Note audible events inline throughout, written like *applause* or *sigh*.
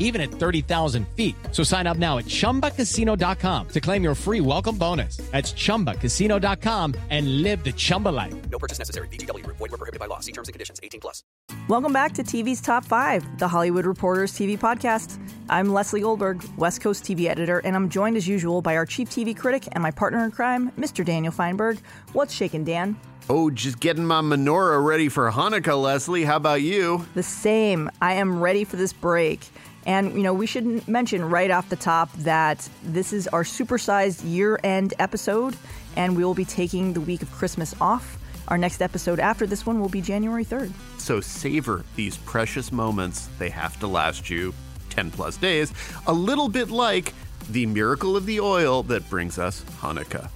even at 30,000 feet. So sign up now at ChumbaCasino.com to claim your free welcome bonus. That's ChumbaCasino.com and live the Chumba life. No purchase necessary. VGW. Void were prohibited by law. See terms and conditions. 18 plus. Welcome back to TV's Top 5, the Hollywood Reporters TV podcast. I'm Leslie Goldberg, West Coast TV editor, and I'm joined as usual by our chief TV critic and my partner in crime, Mr. Daniel Feinberg. What's shaking, Dan? Oh, just getting my menorah ready for Hanukkah, Leslie. How about you? The same. I am ready for this break. And, you know, we should mention right off the top that this is our supersized year end episode, and we will be taking the week of Christmas off. Our next episode after this one will be January 3rd. So savor these precious moments. They have to last you 10 plus days, a little bit like the miracle of the oil that brings us Hanukkah.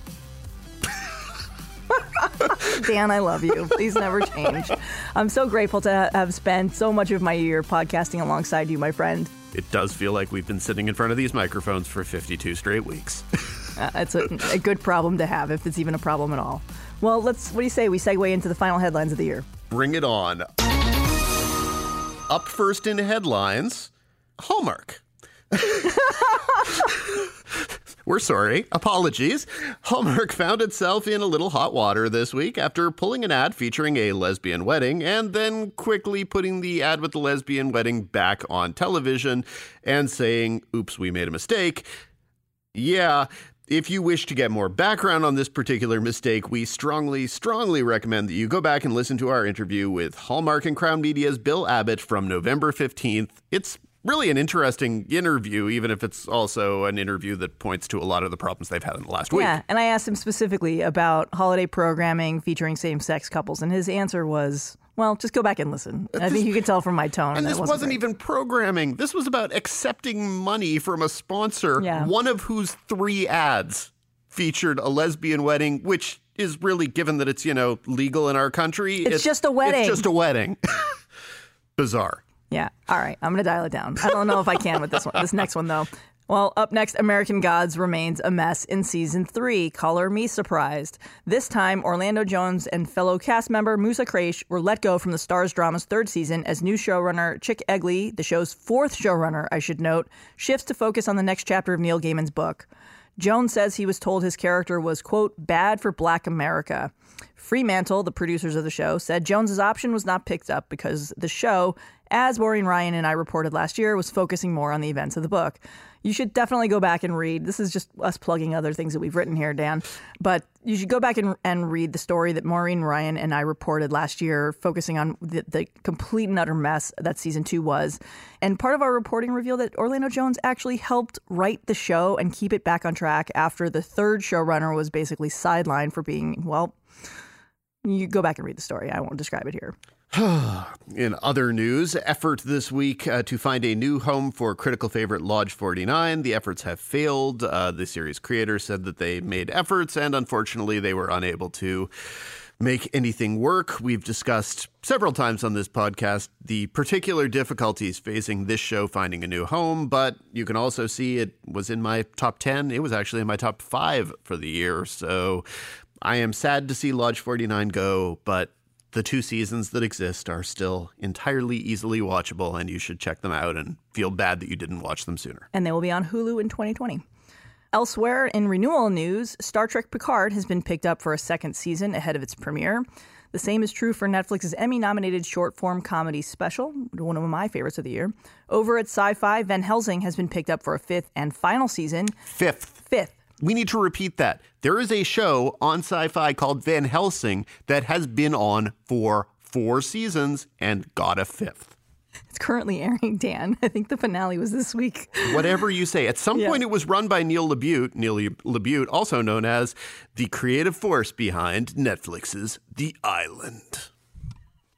*laughs* Dan, I love you. Please never change. I'm so grateful to have spent so much of my year podcasting alongside you, my friend. It does feel like we've been sitting in front of these microphones for 52 straight weeks. *laughs* uh, it's a, a good problem to have, if it's even a problem at all. Well, let's. What do you say we segue into the final headlines of the year? Bring it on. Up first in headlines, Hallmark. *laughs* We're sorry. Apologies. Hallmark found itself in a little hot water this week after pulling an ad featuring a lesbian wedding and then quickly putting the ad with the lesbian wedding back on television and saying, oops, we made a mistake. Yeah, if you wish to get more background on this particular mistake, we strongly, strongly recommend that you go back and listen to our interview with Hallmark and Crown Media's Bill Abbott from November 15th. It's really an interesting interview, even if it's also an interview that points to a lot of the problems they've had in the last week. Yeah, and I asked him specifically about holiday programming featuring same sex couples, and his answer was. Well, just go back and listen. I think you could tell from my tone. And this wasn't, wasn't even programming. This was about accepting money from a sponsor, Yeah. one of whose three ads featured a lesbian wedding, which is really, given that it's, you know, legal in our country, It's just a wedding. It's just a wedding. Bizarre. Yeah. All right. I'm going to dial it down. I don't know if I can with this one. This next one, though. Well, up next, American Gods remains a mess in season three. Color me surprised. This time, Orlando Jones and fellow cast member Mousa Kraish were let go from the Starz drama's third season as new showrunner Chic Eglee, the show's fourth showrunner, I should note, shifts to focus on the next chapter of Neil Gaiman's book. Jones says he was told his character was, quote, bad for black America. Fremantle, the producers of the show, said Jones's option was not picked up because the show, as Maureen Ryan and I reported last year, was focusing more on the events of the book. You should definitely go back and read. This is just us plugging other things that we've written here, Dan. But you should go back and, and read the story that Maureen Ryan and I reported last year, focusing on the, the complete and utter mess that season two was. And part of our reporting revealed that Orlando Jones actually helped write the show and keep it back on track after the third showrunner was basically sidelined for being, well, you go back and read the story. I won't describe it here. *sighs* In other news, effort this week uh, to find a new home for critical favorite Lodge 49. The efforts have failed. Uh, the series creator said that they made efforts and unfortunately they were unable to make anything work. We've discussed several times on this podcast the particular difficulties facing this show finding a new home, but you can also see it was in my top 10. It was actually in my top five for the year. So I am sad to see Lodge 49 go, but the two seasons that exist are still entirely easily watchable, and you should check them out and feel bad that you didn't watch them sooner. And they will be on Hulu in 2020. Elsewhere in renewal news, Star Trek Picard has been picked up for a second season ahead of its premiere. The same is true for Netflix's Emmy nominated short form comedy special, one of my favorites of the year. Over at Syfy, Van Helsing has been picked up for a fifth and final season. Fifth. Fifth. We need to repeat that. There is a show on Syfy called Van Helsing that has been on for four seasons and got a fifth. It's currently airing, Dan. *laughs* I think the finale was this week. Whatever you say. At some Yeah. point, it was run by Neil LaBute, Neil LaBute, also known as the creative force behind Netflix's The I-Land.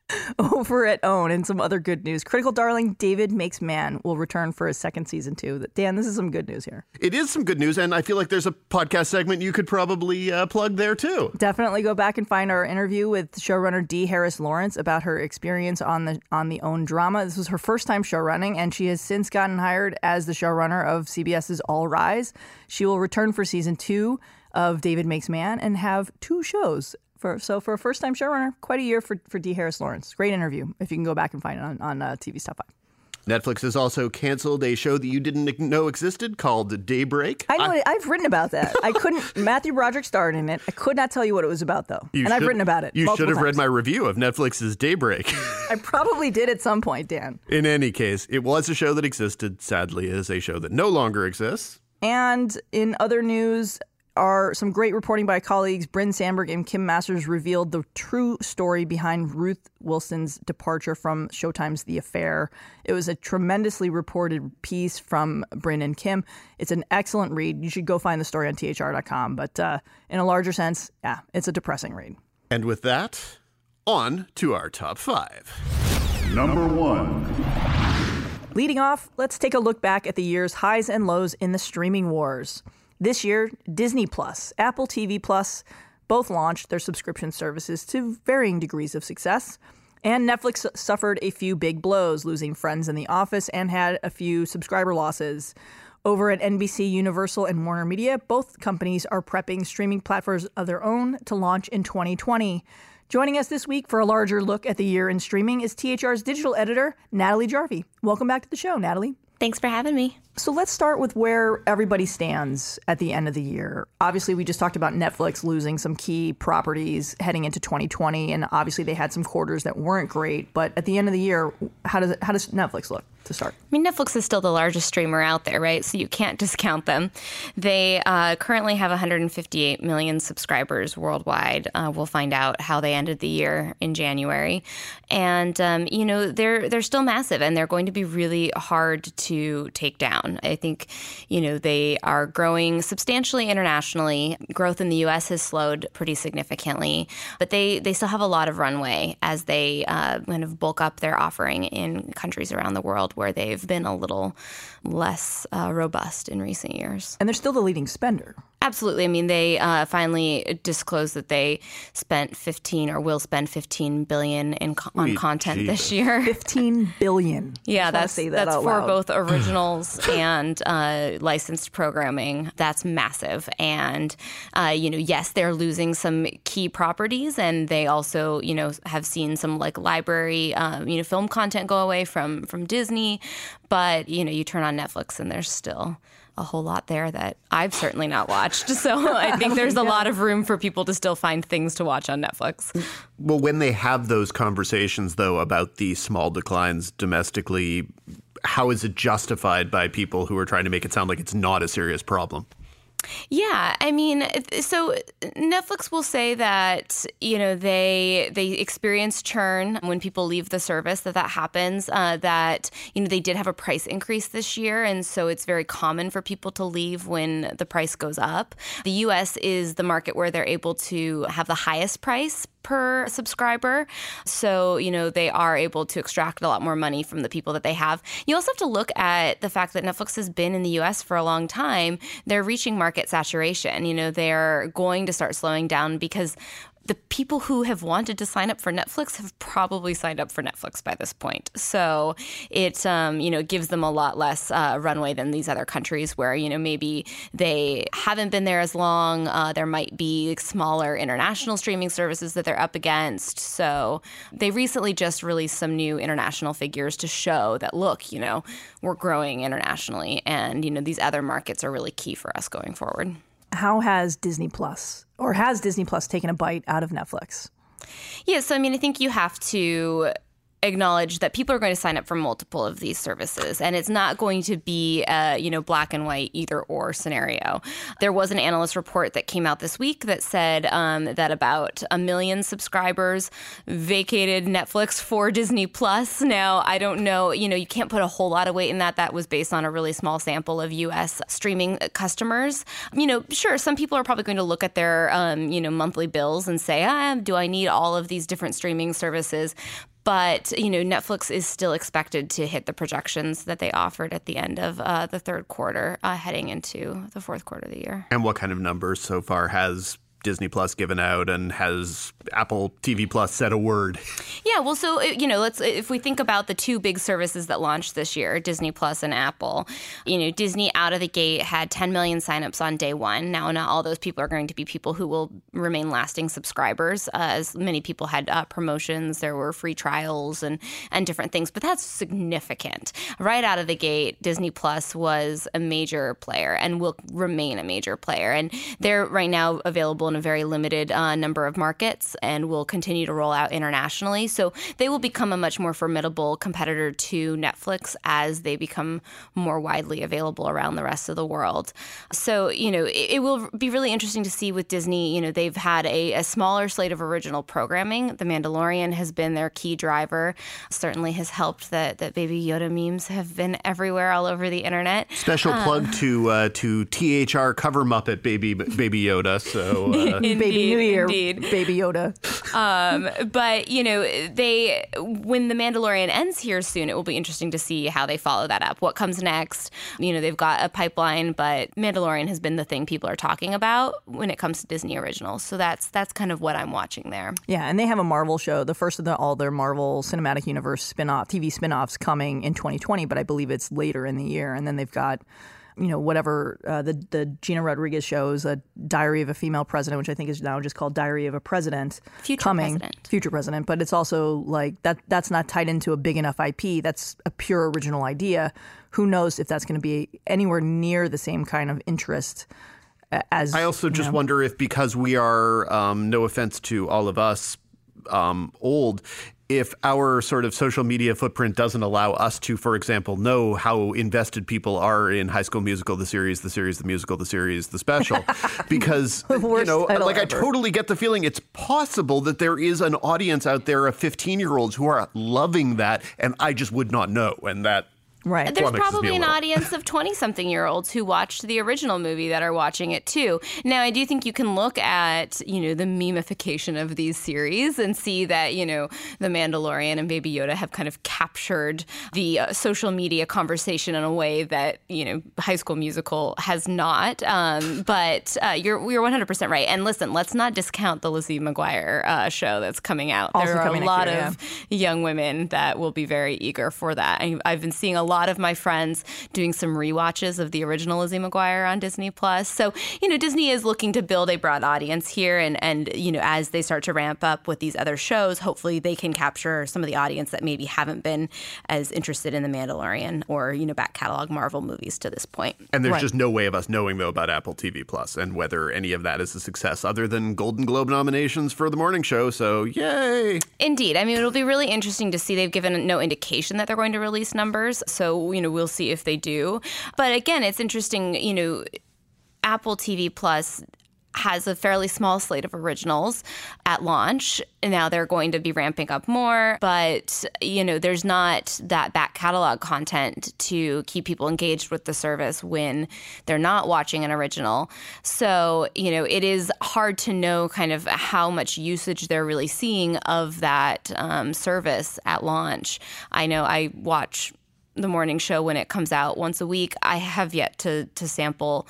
*laughs* Over at OWN and some other good news. Critical darling David Makes Man will return for his second season too. Dan, this is some good news here. It is some good news, and I feel like there's a podcast segment you could probably uh, plug there too. Definitely go back and find our interview with showrunner Dee Harris Lawrence about her experience on the on the OWN drama. This was her first time showrunning, and she has since gotten hired as the showrunner of CBS's All Rise. She will return for season two of David Makes Man and have two shows. For, so for a first time showrunner, quite a year for, for Dee Harris Lawrence. Great interview if you can go back and find it on, on uh, TV's Top 5. Netflix has also canceled a show that you didn't know existed called Daybreak. I know. I, have written about that. I couldn't. *laughs* Matthew Broderick starred in it. I could not tell you what it was about, though. You and I've written about it. You should multiple have read my review of Netflix's Daybreak. *laughs* I probably did at some point, Dan. In any case, it was a show that existed. Sadly, it is a show that no longer exists. And in other news, are some great reporting by colleagues. Bryn Sandberg and Kim Masters revealed the true story behind Ruth Wilson's departure from Showtime's The Affair. It was a tremendously reported piece from Bryn and Kim. It's an excellent read. You should go find the story on thr.com. But uh, in a larger sense, yeah, it's a depressing read. And with that, on to our top five. Number one. Leading off, let's take a look back at the year's highs and lows in the streaming wars. This year, Disney Plus, Apple TV Plus, both launched their subscription services to varying degrees of success. And Netflix suffered a few big blows, losing Friends in The Office, and had a few subscriber losses. Over at NBC, Universal, and Warner Media, both companies are prepping streaming platforms of their own to launch in 2020. Joining us this week for a larger look at the year in streaming is THR's digital editor, Natalie Jarvey. Welcome back to the show, Natalie. Thanks for having me. So let's start with where everybody stands at the end of the year. Obviously, we just talked about Netflix losing some key properties heading into 2020, and obviously they had some quarters that weren't great. But at the end of the year, how does it, how does Netflix look to start? I mean, Netflix is still the largest streamer out there, right? So you can't *laughs* discount them. They uh, currently have 158 million subscribers worldwide. Uh, we'll find out how they ended the year in January, and um, you know they're they're still massive, and they're going to be really hard to take down. I think you know they are growing substantially internationally. Growth in the U.S. has slowed pretty significantly, but they they still have a lot of runway as they uh, kind of bulk up their offering in countries around the world where they've been a little less uh, robust in recent years. And they're still the leading spender. Absolutely. I mean, they uh, finally disclosed that they spent 15 or will spend 15 billion in co- on Sweet content this year. *laughs* 15 billion. *laughs* Yeah, that's that that's for loud. both *clears throat* originals and uh, licensed programming. That's massive, and uh, you know, yes, they're losing some key properties, and they also, you know, have seen some like library, um, you know, film content go away from from Disney. But you know, you turn on Netflix, and there's still a whole lot there that I've certainly not watched. So *laughs* I think there's a lot of room for people to still find things to watch on Netflix. Well, when they have those conversations, though, about the small declines domestically, how is it justified by people who are trying to make it sound like it's not a serious problem? Yeah, I mean, so Netflix will say that you know they they experience churn when people leave the service that that happens. Uh, that you know they did have a price increase this year, and so it's very common for people to leave when the price goes up. The U.S. is the market where they're able to have the highest price per subscriber. So, you know, they are able to extract a lot more money from the people that they have. You also have to look at the fact that Netflix has been in the US for a long time. They're reaching market saturation. You know, they're going to start slowing down because the people who have wanted to sign up for Netflix have probably signed up for Netflix by this point. So it, um, you know, gives them a lot less uh, runway than these other countries where, you know, maybe they haven't been there as long. Uh, there might be smaller international streaming services that they're up against. So they recently just released some new international figures to show that, look, you know, we're growing internationally and, you know, these other markets are really key for us going forward. How has Disney Plus or has Disney Plus taken a bite out of Netflix? Yeah, so I mean, I think you have to acknowledge that people are going to sign up for multiple of these services and it's not going to be a you know black and white either or scenario. There was an analyst report that came out this week that said um, that about a million subscribers vacated netflix for disney plus. Now i don't know you know you can't put a whole lot of weight in that. That was based on a really small sample of us streaming customers. You know sure some people are probably going to look at their um, you know monthly bills and say ah, do i need all of these different streaming services but you know Netflix is still expected to hit the projections that they offered at the end of uh, the third quarter, uh, heading into the fourth quarter of the year. And what kind of numbers so far has Disney Plus given out and has Apple TV Plus said a word? Yeah, well, so you know, let's if we think about the two big services that launched this year, Disney Plus and Apple. You know, Disney out of the gate had 10 million signups on day one. Now, not all those people are going to be people who will remain lasting subscribers, uh, as many people had uh, promotions. There were free trials and and different things, but that's significant. Right out of the gate, Disney Plus was a major player and will remain a major player, and they're right now available in a very limited uh, number of markets and will continue to roll out internationally. So they will become a much more formidable competitor to Netflix as they become more widely available around the rest of the world. So, you know, it, it will be really interesting to see with Disney. You know, they've had a, a smaller slate of original programming. The Mandalorian has been their key driver, certainly has helped that, that Baby Yoda memes have been everywhere all over the internet. Special um, plug to uh, to THR cover Muppet Baby Baby Yoda. So uh, *laughs* indeed, Baby New Year, indeed. Baby Yoda. Um, but you know, they when the Mandalorian ends here soon, it will be interesting to see how they follow that up. What comes next? You know, they've got a pipeline, but Mandalorian has been the thing people are talking about when it comes to Disney originals. So that's that's kind of what I'm watching there. Yeah, and they have a Marvel show, the first of the, all their Marvel Cinematic Universe spin-off TV spin-offs coming in 2020, but I believe it's later in the year. And then they've got you know whatever uh, the the Gina Rodriguez shows, a Diary of a Female President, which I think is now just called Diary of a President, future coming, president. future president. But it's also like that that's not tied into a big enough IP. That's a pure original idea. Who knows if that's going to be anywhere near the same kind of interest as I also just know. wonder if because we are, um, no offense to all of us, um, old, if our sort of social media footprint doesn't allow us to, for example, know how invested people are in High School Musical, the series, the series, the musical, the series, the special, *laughs* because *laughs* you know, like ever. I totally get the feeling it's possible that there is an audience out there of 15 year olds who are loving that, and I just would not know, and that Right. There's probably an audience of 20 something year olds who watched the original movie that are watching it too. Now, I do think you can look at, you know, the memification of these series and see that, you know, The Mandalorian and Baby Yoda have kind of captured the uh, social media conversation in a way that, you know, High School Musical has not. Um, but uh, you're, you're 100% right. And listen, let's not discount the Lizzie McGuire uh, show that's coming out. Also there are a lot year, of yeah. young women that will be very eager for that. I, I've been seeing a lot lot of my friends doing some re-watches of the original Lizzie McGuire on Disney Plus. So, you know, Disney is looking to build a broad audience here and and you know, as they start to ramp up with these other shows, hopefully they can capture some of the audience that maybe haven't been as interested in the Mandalorian or, you know, back catalog Marvel movies to this point. And there's right. just no way of us knowing though about Apple TV Plus and whether any of that is a success other than Golden Globe nominations for the morning show. So, yay. Indeed. I mean, it'll be really interesting to see they've given no indication that they're going to release numbers. So so, you know, we'll see if they do. But again, it's interesting, you know, Apple TV Plus has a fairly small slate of originals at launch. Now they're going to be ramping up more, but you know, there's not that back catalog content to keep people engaged with the service when they're not watching an original. So, you know, it is hard to know kind of how much usage they're really seeing of that um, service at launch. I know I watch the morning show when it comes out once a week. I have yet to to sample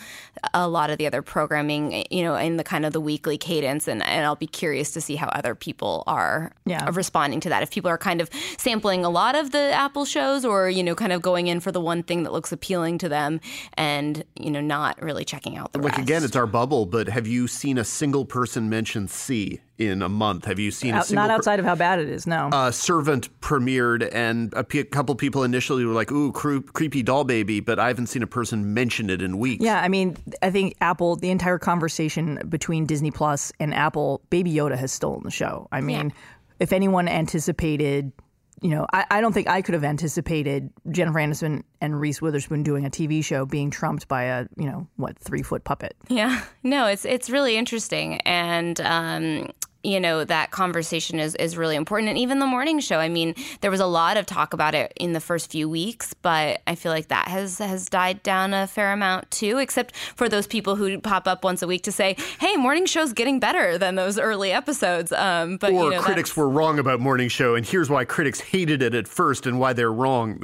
a lot of the other programming, you know, in the kind of the weekly cadence, and, and I'll be curious to see how other people are yeah. responding to that. If people are kind of sampling a lot of the Apple shows, or you know, kind of going in for the one thing that looks appealing to them, and you know, not really checking out the like rest. again, it's our bubble. But have you seen a single person mention See in a month. Have you seen Out, a not outside of how bad it is? No. Uh, Servant premiered, and a p- couple people initially were like, "Ooh, cre- creepy doll baby," but I haven't seen a person mention it in weeks. Yeah, I mean, I think Apple, the entire conversation between Disney Plus and Apple, Baby Yoda has stolen the show. I mean, yeah. if anyone anticipated you know, I, I don't think I could have anticipated Jennifer Aniston and Reese Witherspoon doing a TV show being trumped by a, you know, what, three foot puppet. Yeah, *laughs* no, it's it's really interesting, and um, you know that conversation is is really important. And even the morning show i mean there was a lot of talk about it in the first few weeks but i feel like that has has died down a fair amount too except for those people who pop up once a week to say hey morning show's getting better than those early episodes. Um, but or you know, critics that's- were wrong about morning show and here's why critics hated it at first and why they're wrong.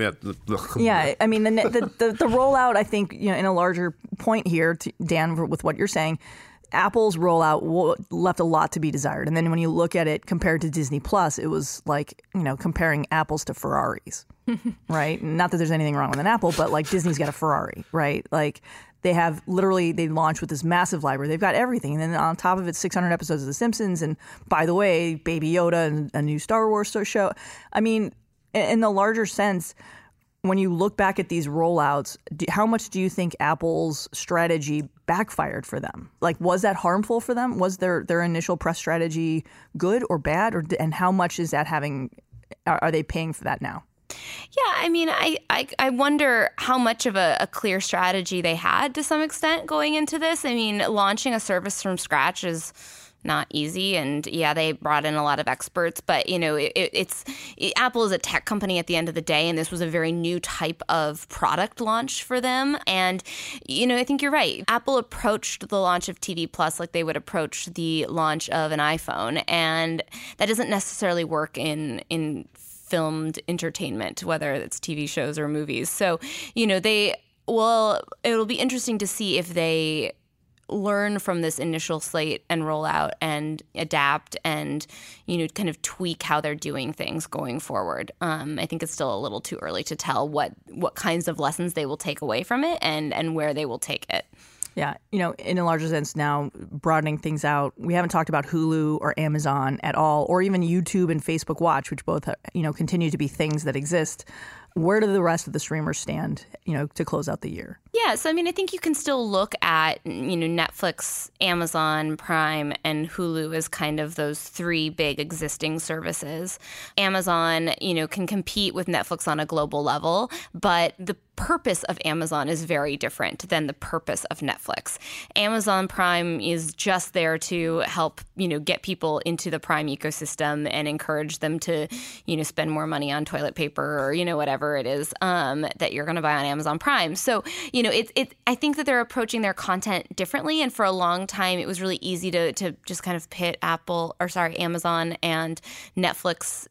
Yeah, I mean the, the the the rollout. I think you know in a larger point here, to Dan, with what you're saying, Apple's rollout left a lot to be desired. And then when you look at it compared to Disney Plus, it was like you know comparing apples to Ferraris, *laughs* right? Not that there's anything wrong with an Apple, but like Disney's got a Ferrari, right? Like they have literally they launched with this massive library. They've got everything, and then on top of it, 600 episodes of The Simpsons, and by the way, Baby Yoda and a new Star Wars show. I mean, in the larger sense when you look back at these rollouts, how much do you think Apple's strategy backfired for them? Like, was that harmful for them? Was their their initial press strategy good or bad, or and how much is that having? Are, are they paying for that now? Yeah, I mean, I, I, I wonder how much of a, a, clear strategy they had to some extent going into this. I mean, launching a service from scratch is not easy. And yeah they brought in a lot of experts but you know it, it's it, apple is a tech company at the end of the day and this was a very new type of product launch for them. And you know i think you're right. Apple approached the launch of tv plus like they would approach the launch of an iphone. And that doesn't necessarily work in in filmed entertainment whether it's tv shows or movies. So you know they well it'll be interesting to see if they learn from this initial slate and roll out and adapt and you know kind of tweak how they're doing things going forward um, i think it's still a little too early to tell what what kinds of lessons they will take away from it and and where they will take it yeah, you know, in a larger sense now, broadening things out, we haven't talked about Hulu or Amazon at all, or even YouTube and Facebook Watch, which both, you know, continue to be things that exist. Where do the rest of the streamers stand, you know, to close out the year? Yeah, so I mean, I think you can still look at, you know, Netflix, Amazon Prime, and Hulu as kind of those three big existing services. Amazon, you know, can compete with Netflix on a global level, but the purpose of Amazon is very different than the purpose of Netflix. Amazon Prime is just there to help, you know, get people into the Prime ecosystem and encourage them to, you know, spend more money on toilet paper or, you know, whatever it is um, that you're going to buy on Amazon Prime. So, you know, it's it I think that they're approaching their content differently and for a long time it was really easy to to just kind of pit Apple or sorry, Amazon and Netflix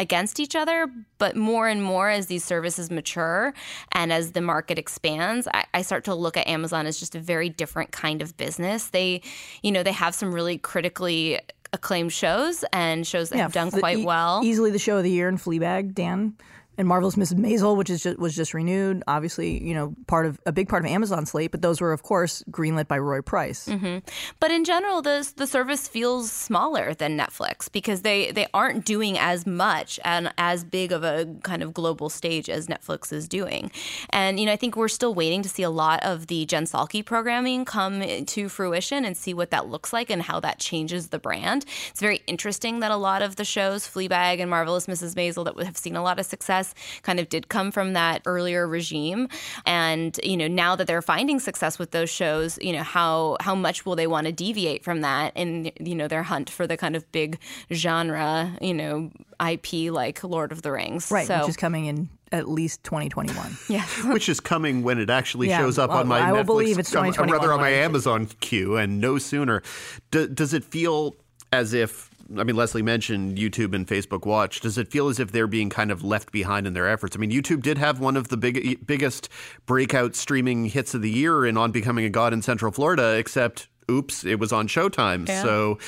against each other, but more and more as these services mature and as the market expands, I, I, start to look at Amazon as just a very different kind of business. They, you know, they have some really critically acclaimed shows and shows that yeah, have done quite e- well. Easily the show of the year in Fleabag, Dan. And Marvelous Mrs. Maisel, which is just, was just renewed, obviously, you know, part of a big part of Amazon slate, but those were, of course, greenlit by Roy Price. Mm-hmm. But in general, the the service feels smaller than Netflix because they they aren't doing as much and as big of a kind of global stage as Netflix is doing. And you know, I think we're still waiting to see a lot of the Jen Salke programming come to fruition and see what that looks like and how that changes the brand. It's very interesting that a lot of the shows, Fleabag and Marvelous Mrs. Maisel, that have seen a lot of success kind of did come from that earlier regime. And, you know, now that they're finding success with those shows, you know, how how much will they want to deviate from that in, you know, their hunt for the kind of big genre, you know, IP like Lord of the Rings. Right, so, which is coming in at least 2021. *laughs* Yeah. Which is coming when it actually Yeah, shows up well, on my Netflix. I will believe it's um, 2021 rather on my Amazon queue and no sooner. Do, does it feel as if I mean, Leslie mentioned YouTube and Facebook Watch. Does it feel as if they're being kind of left behind in their efforts? I mean, YouTube did have one of the big, biggest breakout streaming hits of the year in On Becoming a God in Central Florida, except, oops, it was on Showtime. Yeah. So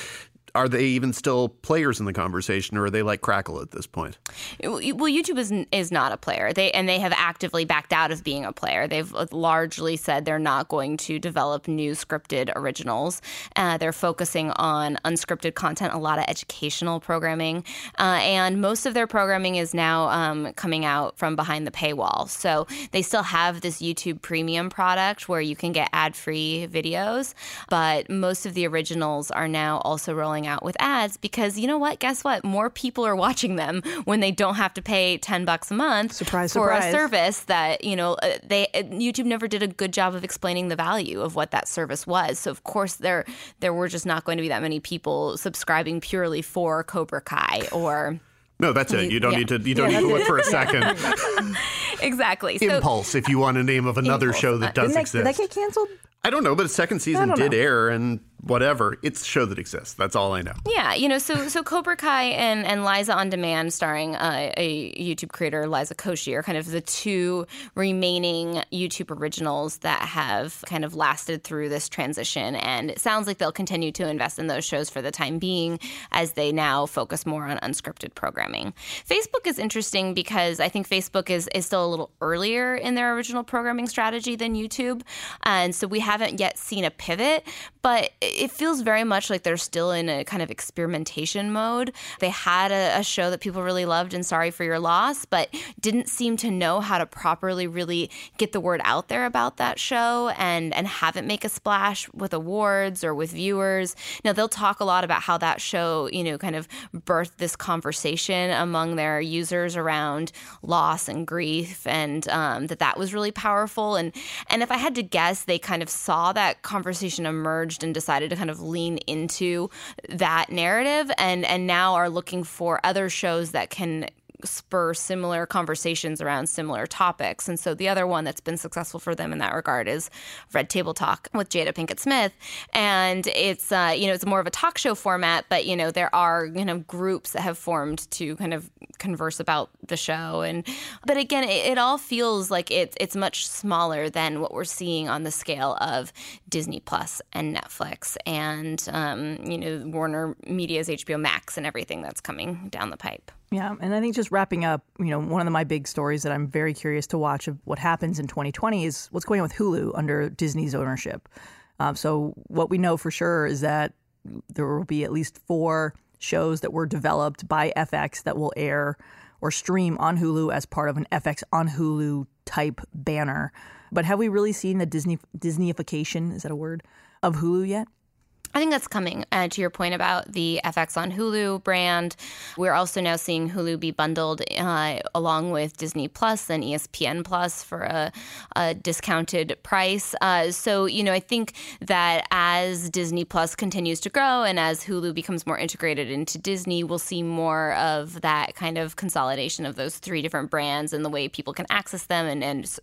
are they even still players in the conversation, or are they like Crackle at this point? Well, YouTube is is not a player. They and they have actively backed out of being a player. They've largely said they're not going to develop new scripted originals. Uh, they're focusing on unscripted content, a lot of educational programming, uh, and most of their programming is now um, coming out from behind the paywall. So they still have this YouTube Premium product where you can get ad free videos, but most of the originals are now also rolling going out with ads because you know what? Guess what? More people are watching them when they don't have to pay 10 bucks a month surprise, for surprise. a service that, you know, uh, they uh, YouTube never did a good job of explaining the value of what that service was. So of course there there were just not going to be that many people subscribing purely for Cobra Kai or No, that's it. You don't Yeah. need to. You don't Yeah, need to look it. for a second. *laughs* exactly. So Impulse, if you want a name of another Impulse. show that does Didn't that, exist. did that get canceled? I don't know, but second season did know. air, and whatever. It's a show that exists. That's all I know. Yeah, you know, so so Cobra Kai and, and Liza on Demand, starring uh, a YouTube creator, Liza Koshy, are kind of the two remaining YouTube originals that have kind of lasted through this transition. And it sounds like they'll continue to invest in those shows for the time being as they now focus more on unscripted programming. Facebook is interesting because I think Facebook is, is still a little earlier in their original programming strategy than YouTube. And so we haven't yet seen a pivot, but it feels very much like they're still in a kind of experimentation mode. They had a, a show that people really loved and Sorry for Your Loss, but didn't seem to know how to properly really get the word out there about that show and, and have it make a splash with awards or with viewers. Now, they'll talk a lot about how that show, you know, kind of birthed this conversation among their users around loss and grief and um, that that was really powerful. And, and if I had to guess, they kind of saw that conversation emerged and decided to kind of lean into that narrative and, and now are looking for other shows that can spur similar conversations around similar topics. And so the other one that's been successful for them in that regard is Red Table Talk with Jada Pinkett Smith. And it's, uh, you know, it's more of a talk show format, but, you know, there are, you know, groups that have formed to kind of converse about the show. And, but again, it, it all feels like it's, it's much smaller than what we're seeing on the scale of Disney Plus and Netflix and, um, you know, Warner Media's HBO Max and everything that's coming down the pipe. Yeah, and I think just wrapping up, you know, one of the, my big stories that I'm very curious to watch of what happens in 2020 is what's going on with Hulu under Disney's ownership. Um, so what we know for sure is that there will be at least four shows that were developed by FX that will air or stream on Hulu as part of an FX on Hulu type banner. But have we really seen the Disney Disneyification? Is that a word of Hulu yet? I think that's coming. Uh, to your point about the FX on Hulu brand, we're also now seeing Hulu be bundled uh, along with Disney Plus and ESPN Plus for a, a discounted price. Uh, so, you know, I think that as Disney Plus continues to grow and as Hulu becomes more integrated into Disney, we'll see more of that kind of consolidation of those three different brands and the way people can access them and, and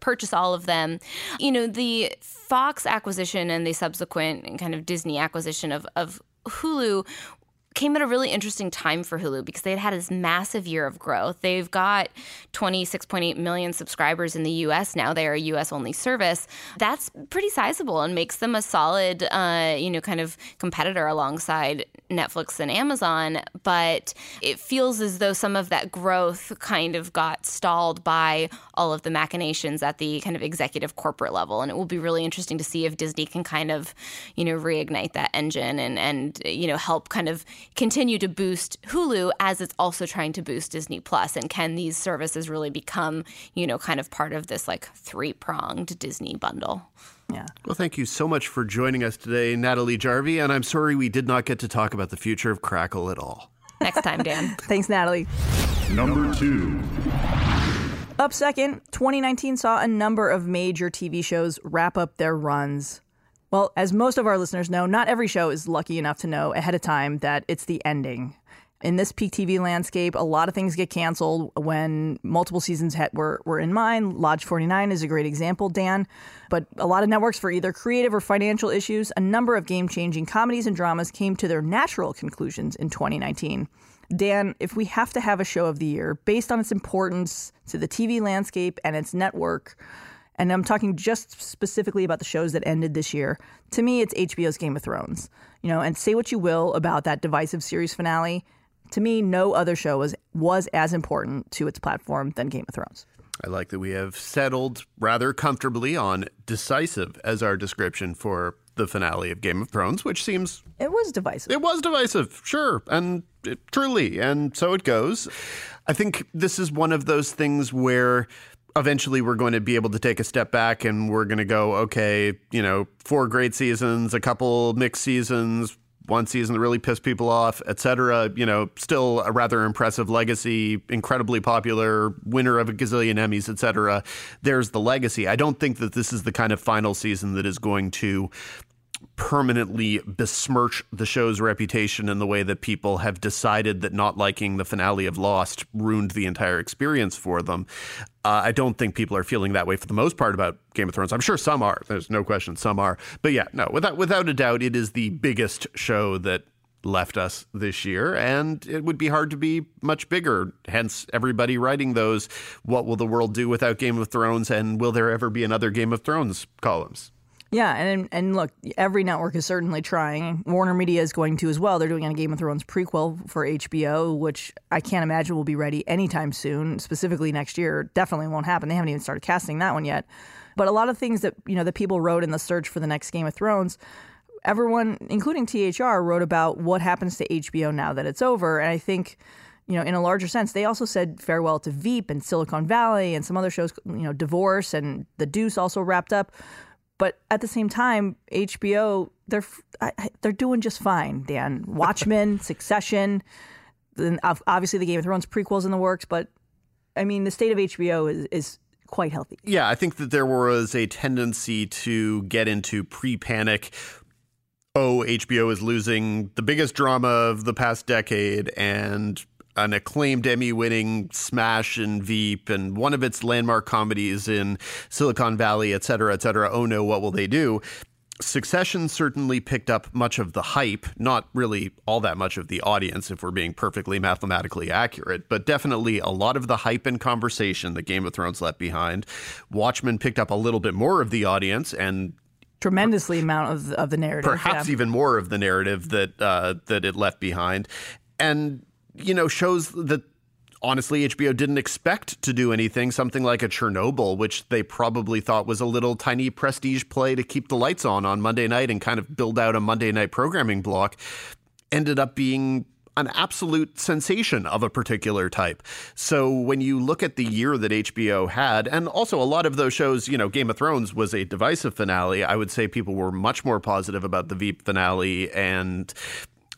purchase all of them. You know, the Fox acquisition and the subsequent kind of Disney acquisition of, of Hulu came at a really interesting time for Hulu because they had had this massive year of growth. They've got 26.8 million subscribers in the US now. They are a US only service. That's pretty sizable and makes them a solid, uh, you know, kind of competitor alongside Netflix and Amazon. But it feels as though some of that growth kind of got stalled by all of the machinations at the kind of executive corporate level. And it will be really interesting to see if Disney can kind of, you know, reignite that engine and, and you know, help kind of continue to boost Hulu as it's also trying to boost Disney Plus. And can these services really become, you know, kind of part of this like three pronged Disney bundle? Yeah. Well, thank you so much for joining us today, Natalie Jarvey. And I'm sorry we did not get to talk about the future of Crackle at all. Next time, Dan. *laughs* Thanks, Natalie. Number two. Up second, 2019 saw a number of major TV shows wrap up their runs. Well, as most of our listeners know, not every show is lucky enough to know ahead of time that it's the ending. In this peak TV landscape, a lot of things get canceled when multiple seasons had, were, were in mind. Lodge 49 is a great example, Dan. But a lot of networks, for either creative or financial issues, a number of game changing comedies and dramas came to their natural conclusions in 2019. Dan, if we have to have a show of the year based on its importance to the TV landscape and its network, and I'm talking just specifically about the shows that ended this year, to me, it's HBO's Game of Thrones. You know, and say what you will about that divisive series finale. To me, no other show was, was as important to its platform than Game of Thrones. I like that we have settled rather comfortably on decisive as our description for the finale of Game of Thrones, which seems It was divisive. It was divisive, sure, and it, truly, and so it goes. I think this is one of those things where eventually we're going to be able to take a step back and we're going to go, okay, you know, four great seasons, a couple mixed seasons, one season that really pissed people off, etc. You know, still a rather impressive legacy, incredibly popular, winner of a gazillion Emmys, etc. There's the legacy. I don't think that this is the kind of final season that is going to permanently besmirch the show's reputation in the way that people have decided that not liking the finale of Lost ruined the entire experience for them. Uh, I don't think people are feeling that way for the most part about Game of Thrones. I'm sure some are. There's no question some are. But yeah, no, without without a doubt, it is the biggest show that left us this year, and it would be hard to be much bigger. Hence, everybody writing those "What will the world do without Game of Thrones?" and "Will there ever be another Game of Thrones?" columns. Yeah, and and look, every network is certainly trying. Warner Media is going to as well. They're doing a Game of Thrones prequel for HBO, which I can't imagine will be ready anytime soon. Specifically next year, definitely won't happen. They haven't even started casting that one yet. But a lot of things that you know that people wrote in the search for the next Game of Thrones, everyone, including THR, wrote about what happens to HBO now that it's over. And I think you know, in a larger sense, they also said farewell to Veep and Silicon Valley and some other shows, you know, Divorce and The Deuce also wrapped up. But at the same time, HBO they're they're doing just fine. Dan *laughs* Watchmen, Succession, then obviously the Game of Thrones prequels in the works. But I mean, the state of HBO is is quite healthy. Yeah, I think that there was a tendency to get into pre-panic oh, HBO is losing the biggest drama of the past decade, and an acclaimed Emmy winning smash and Veep and one of its landmark comedies in Silicon Valley, et cetera, et cetera. Oh no, what will they do? Succession certainly picked up much of the hype, not really all that much of the audience, if we're being perfectly mathematically accurate, but definitely a lot of the hype and conversation that Game of Thrones left behind. Watchmen picked up a little bit more of the audience and tremendously amount of of the narrative, perhaps yeah. even more of the narrative that uh, that it left behind, and you know, shows that honestly, HBO didn't expect to do anything, something like a Chernobyl, which they probably thought was a little tiny prestige play to keep the lights on on Monday night and kind of build out a Monday night programming block, ended up being an absolute sensation of a particular type. So when you look at the year that HBO had, and also a lot of those shows, you know, Game of Thrones was a divisive finale. I would say people were much more positive about the Veep finale, and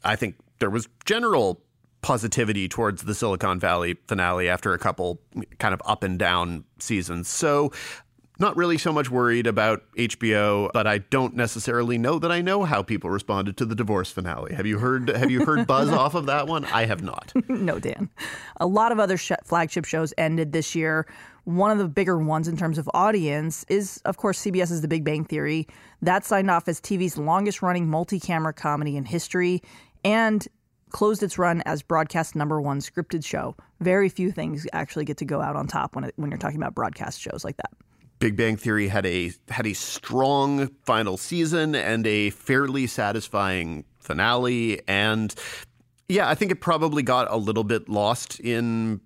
I think there was general positivity towards the Silicon Valley finale after a couple kind of up and down seasons. So not really so much worried about HBO, but I don't necessarily know that I know how people responded to the divorce finale. Have you heard have you heard buzz *laughs* off of that one? I have not. *laughs* no, Dan. A lot of other sh- flagship shows ended this year. One of the bigger ones in terms of audience is, of course, CBS's The Big Bang Theory. That signed off as TV's longest running multi camera comedy in history. And closed its run as broadcast number one scripted show. Very few things actually get to go out on top when it, when you're talking about broadcast shows like that. Big Bang Theory had a had a strong final season and a fairly satisfying finale and yeah, I think it probably got a little bit lost in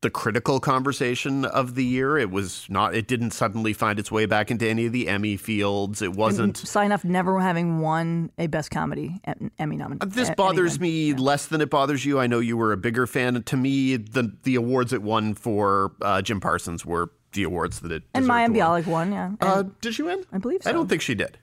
the critical conversation of the year. It was not. It didn't suddenly find its way back into any of the Emmy fields. It wasn't. Sign off never having won a Best Comedy Emmy nomination. This bothers me yeah. less than it bothers you. I know you were a bigger fan. To me, the the awards it won for uh, Jim Parsons were the awards that it and Mayim Bialik won. Yeah. Uh, did she win? I believe so. I don't think she did.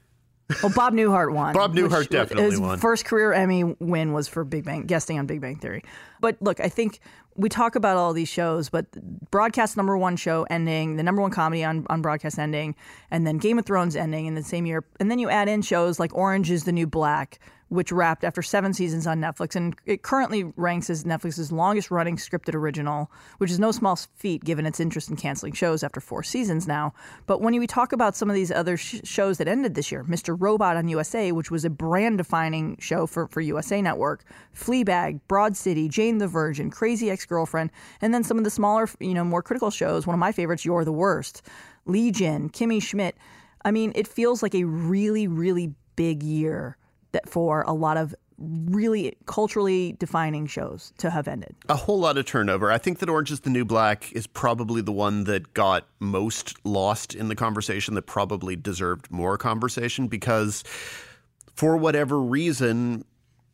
Well, Bob Newhart won. *laughs* Bob Newhart definitely his won. First career Emmy win was for Big Bang, guesting on Big Bang Theory. But look, I think we talk about all these shows, but broadcast number one show ending, the number one comedy on, on broadcast ending, and then Game of Thrones ending in the same year. And then you add in shows like Orange is the New Black, which wrapped after seven seasons on Netflix. And it currently ranks as Netflix's longest running scripted original, which is no small feat given its interest in canceling shows after four seasons now. But when we talk about some of these other sh- shows that ended this year, Mr. Robot on USA, which was a brand defining show for, for USA Network, Fleabag, Broad City, Jane the Virgin, Crazy Ex Girlfriend, and then some of the smaller, you know, more critical shows. One of my favorites, You're the Worst, Legion, Kimmy Schmidt. I mean, it feels like a really, really big year that for a lot of really culturally defining shows to have ended. A whole lot of turnover. I think that Orange is the New Black is probably the one that got most lost in the conversation, that probably deserved more conversation because for whatever reason,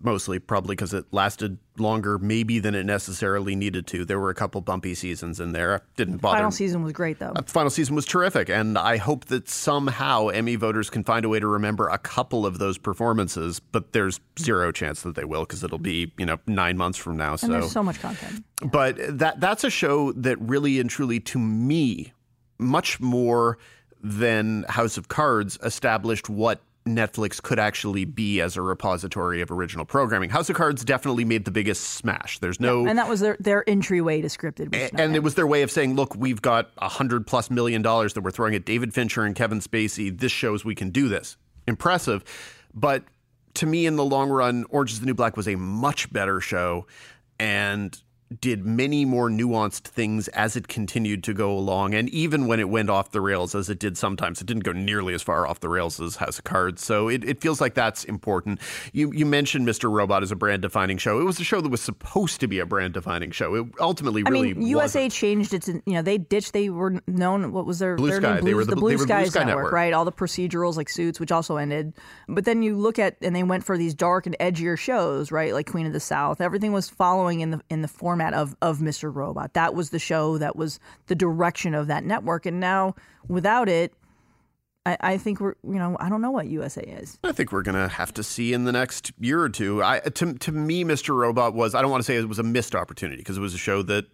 mostly probably because it lasted longer maybe than it necessarily needed to. There were a couple bumpy seasons in there. Didn't bother. Final season was great though. The final season was terrific, and I hope that somehow Emmy voters can find a way to remember a couple of those performances. But there's zero chance that they will because it'll be you know nine months from now. And there's so much content. But that that's a show that really and truly, to me, much more than House of Cards established what Netflix could actually be as a repository of original programming. House of Cards definitely made the biggest smash. There's no, Yeah, and that was their, their entryway to scripted. which a- and it was their way of saying, "Look, we've got a hundred plus million dollars that we're throwing at David Fincher and Kevin Spacey. This shows we can do this. Impressive." But to me, in the long run, Orange Is the New Black was a much better show, and did many more nuanced things as it continued to go along. And even when it went off the rails, as it did sometimes, it didn't go nearly as far off the rails as House of Cards. So it, it feels like that's important. You you mentioned Mr. Robot as a brand defining show. It was a show that was supposed to be a brand defining show. It ultimately I mean, USA changed its. You know, they ditched. They were known. What was their Blue their Sky. name? They were the- the Blue Blue Skies Sky network, Network. right? All the procedurals like Suits, which also ended. But then you look at and they went for these dark and edgier shows, right? Like Queen of the South. Everything was following in the in the format of of Mr. Robot. That was the show. That was the direction of that network. And now without it. I, I think we're, you know, I don't know what USA is. I think we're gonna have to see in the next year or two. I to to me, Mr. Robot was I don't want to say it was a missed opportunity because it was a show that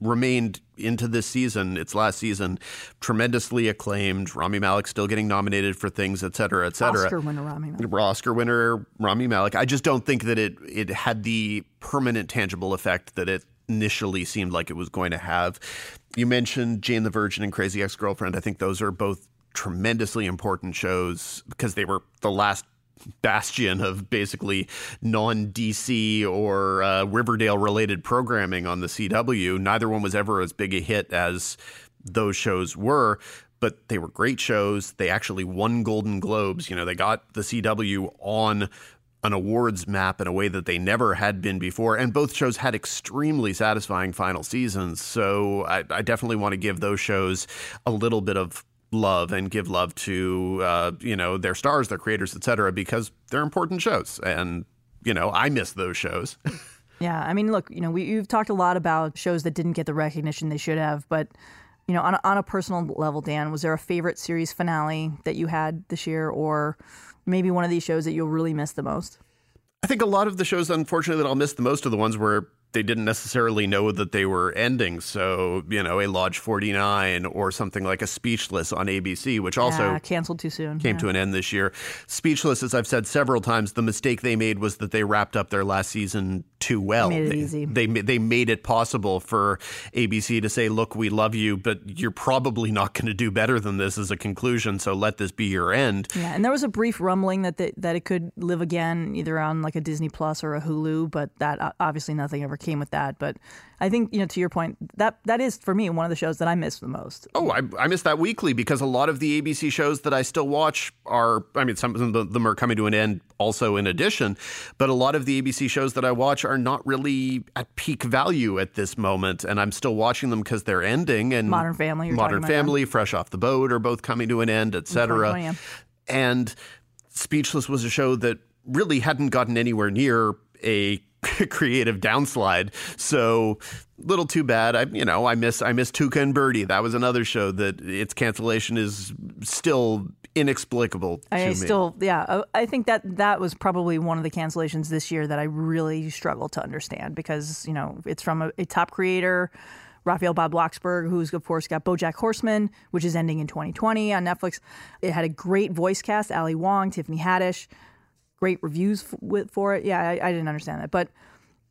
remained into this season, its last season, tremendously acclaimed. Rami Malek still getting nominated for things, et cetera, et cetera. Oscar winner Rami Malek. Oscar winner Rami Malek. I just don't think that it it had the permanent tangible effect that it initially seemed like it was going to have. You mentioned Jane the Virgin and Crazy Ex-Girlfriend. I think those are both tremendously important shows because they were the last bastion of basically non DC or uh, Riverdale related programming on the CW. Neither one was ever as big a hit as those shows were. But they were great shows. They actually won Golden Globes. You know, they got the CW on an awards map in a way that they never had been before. And both shows had extremely satisfying final seasons. So I, I definitely want to give those shows a little bit of love and give love to uh, you know their stars, their creators, et cetera, because they're important shows. And you know, I miss those shows. *laughs* Yeah, I mean, look, you know, we, you've talked a lot about shows that didn't get the recognition they should have, but you know, on a, on a personal level, Dan, was there a favorite series finale that you had this year, or maybe one of these shows that you'll really miss the most? I think a lot of the shows, unfortunately, that I'll miss the most are the ones where they didn't necessarily know that they were ending. So, you know, a Lodge 49 or something like a Speechless on ABC, which also yeah, canceled too soon. came yeah. to an end this year. Speechless, as I've said several times, the mistake they made was that they wrapped up their last season too well. Made it they, easy. They they made it possible for ABC to say, "Look, we love you, but you're probably not going to do better than this as a conclusion. So let this be your end." Yeah, and there was a brief rumbling that that it could live again, either on like a Disney Plus or a Hulu, but that uh, obviously nothing ever came with that. But I think you know, to your point, that that is for me one of the shows that I miss the most. Oh, I, I miss that weekly because a lot of the ABC shows that I still watch are, I mean, some of them are coming to an end also in addition, but a lot of the ABC shows that I watch are not really at peak value at this moment. And I'm still watching them because they're ending. And Modern Family, Modern Family, Fresh Off the Boat are both coming to an end, et cetera. 2020, yeah. And Speechless was a show that really hadn't gotten anywhere near a *laughs* creative downslide. So little too bad. I you know, I miss I miss Tuca and Birdie. That was another show that its cancellation is still inexplicable to I me. still, yeah, I- I think that that was probably one of the cancellations this year that I really struggled to understand because you know it's from a, a top creator, Raphael Bob-Waksberg, who's of course got BoJack Horseman, which is ending in 2020 on Netflix. It had a great voice cast: Ali Wong, Tiffany Haddish, great reviews f- with, for it. Yeah, I, I didn't understand that, but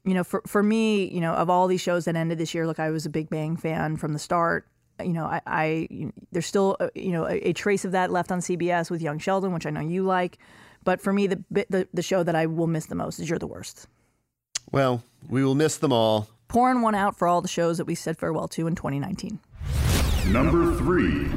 you know, for for me, you know, of all these shows that ended this year, look, I was a Big Bang fan from the start. You know, I, I you know, there's still uh, you know a, a trace of that left on CBS with Young Sheldon, which I know you like. But for me, the the the show that I will miss the most is You're the Worst. Well, we will miss them all. Pouring one out for all the shows that we said farewell to in 2019. Number three.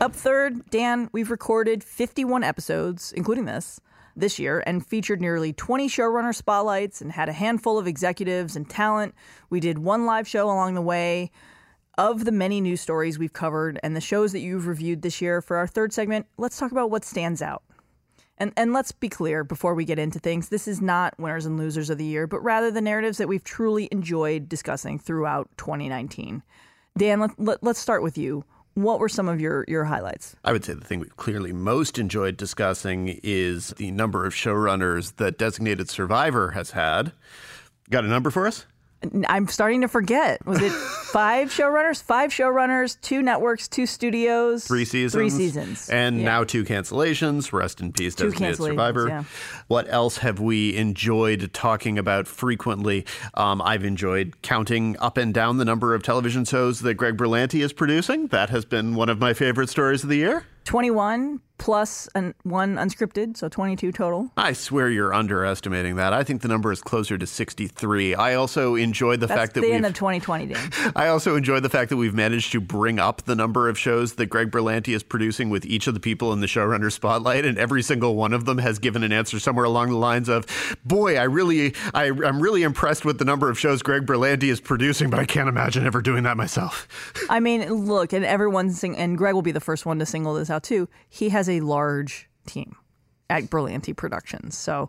Up third, Dan, we've recorded 51 episodes, including this, this year, and featured nearly 20 showrunner spotlights and had a handful of executives and talent. We did one live show along the way. Of the many news stories we've covered and the shows that you've reviewed this year, for our third segment, let's talk about what stands out. And and let's be clear before we get into things, this is not winners and losers of the year, but rather the narratives that we've truly enjoyed discussing throughout 2019. Dan, let, let, let's start with you. What were some of your your highlights? I would say the thing we've clearly most enjoyed discussing is the number of showrunners that Designated Survivor has had. Got a number for us? I'm starting to forget. Was it *laughs* five showrunners? Five showrunners, two networks, two studios, three seasons, three seasons, and Yeah. now two cancellations. Rest in peace, Two Designated Survivor. yeah. What else have we enjoyed talking about frequently? Um, I've enjoyed counting up and down the number of television shows that Greg Berlanti is producing. That has been one of my favorite stories of the year. 21 plus an, one unscripted, so 22 total. I swear you're underestimating that. I think the number is closer to 63. I also enjoyed the That's fact that the we've end of 2020, Dan. *laughs* I also enjoy the fact that we've managed to bring up the number of shows that Greg Berlanti is producing with each of the people in the showrunner spotlight, and every single one of them has given an answer somewhere along the lines of, "Boy, I really, I, I'm really impressed with the number of shows Greg Berlanti is producing, but I can't imagine ever doing that myself." I mean, look, and everyone's sing- and Greg will be the first one to single this out too. He has a large team at Berlanti Productions. So,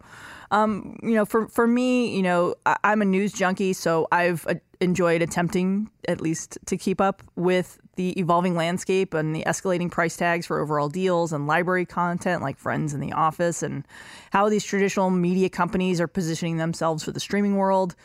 um, you know, for for me, you know, I, I'm a news junkie, so I've uh, enjoyed attempting at least to keep up with the evolving landscape and the escalating price tags for overall deals and library content like Friends and The Office, and how these traditional media companies are positioning themselves for the streaming world.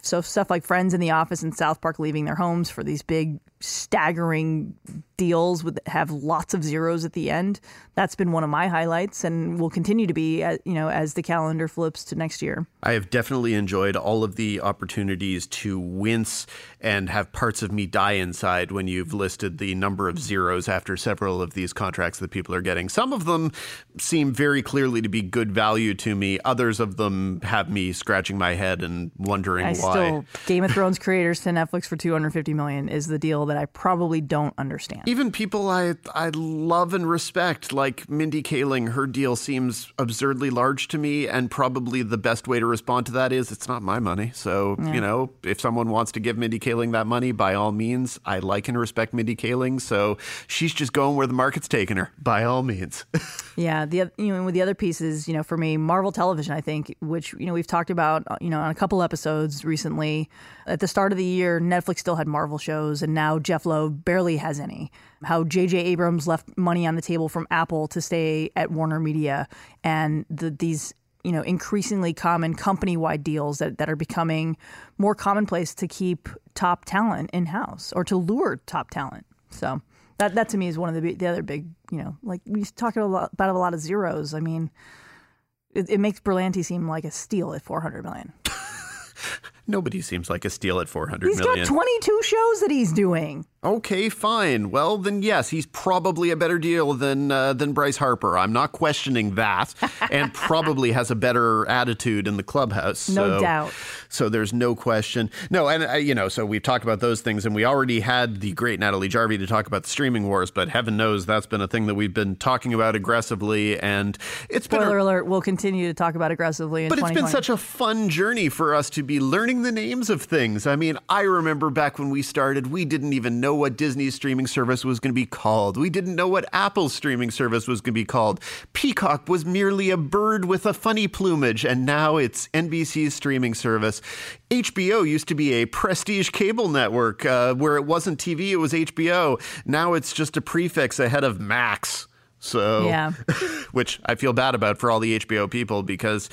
So stuff like Friends in the Office and South Park leaving their homes for these big, staggering deals with have lots of zeros at the end. That's been one of my highlights, and will continue to be, uh, you know, as the calendar flips to next year. I have definitely enjoyed all of the opportunities to wince and have parts of me die inside when you've listed the number of zeros after several of these contracts that people are getting. Some of them seem very clearly to be good value to me. Others of them have me scratching my head and wondering I why. still Game of Thrones creators to Netflix for 250 million is the deal that I probably don't understand. Even people I I love and respect, like Mindy Kaling, her deal seems absurdly large to me, and probably the best way to respond to that is it's not my money. So Yeah. you know, if someone wants to give Mindy Kaling that money, by all means, I like and respect Mindy Kaling. So she's just going where the market's taking her. By all means. *laughs* Yeah, the you know with the other pieces, you know, for me, Marvel Television, I think, which you know we've talked about, uh, you know, on a couple episodes recently. At the start of the year, Netflix still had Marvel shows, and now Jeph Loeb barely has any. How J.J. Abrams left money on the table from Apple to stay at Warner Media, and the, these you know increasingly common company-wide deals that, that are becoming more commonplace to keep top talent in house or to lure top talent. So that that to me is one of the the other big you know like we talk a lot about a lot of zeros. I mean, it, it makes Berlanti seem like a steal at four hundred million. *laughs* Nobody seems like a steal at four hundred He's million. got twenty two shows that he's doing. Okay, fine. Well, then yes, he's probably a better deal than uh, than Bryce Harper. I'm not questioning that, *laughs* and probably has a better attitude in the clubhouse. No doubt. So there's no question. No, and uh, you know, so we've talked about those things, and we already had the great Natalie Jarvey to talk about the streaming wars. But heaven knows that's been a thing that we've been talking about aggressively, and it's been. Spoiler alert: We'll continue to talk about aggressively in but it's been such a fun journey for us to be learning the names of things. I mean, I remember back when we started, we didn't even know what Disney's streaming service was going to be called. We didn't know what Apple's streaming service was going to be called. Peacock was merely a bird with a funny plumage, and now it's NBC's streaming service. HBO used to be a prestige cable network uh, where it wasn't TV, it was HBO. Now it's just a prefix ahead of Max. So, Yeah. *laughs* which I feel bad about for all the HBO people because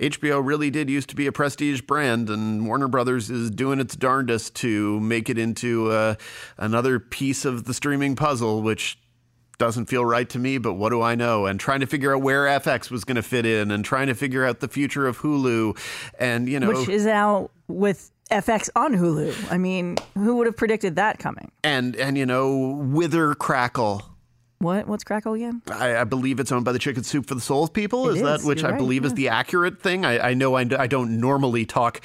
HBO really did used to be a prestige brand, and Warner Brothers is doing its darndest to make it into uh, another piece of the streaming puzzle, which doesn't feel right to me, but what do I know? And trying to figure out where FX was going to fit in, and trying to figure out the future of Hulu, and you know, which is out with FX on Hulu. I mean, who would have predicted that coming? and and you know, Wither Crackle. What? What's Crackle again? I, I believe it's owned by the Chicken Soup for the Soul people. It Is that is. which You're I right, believe is the accurate thing? I, I know I, I don't normally talk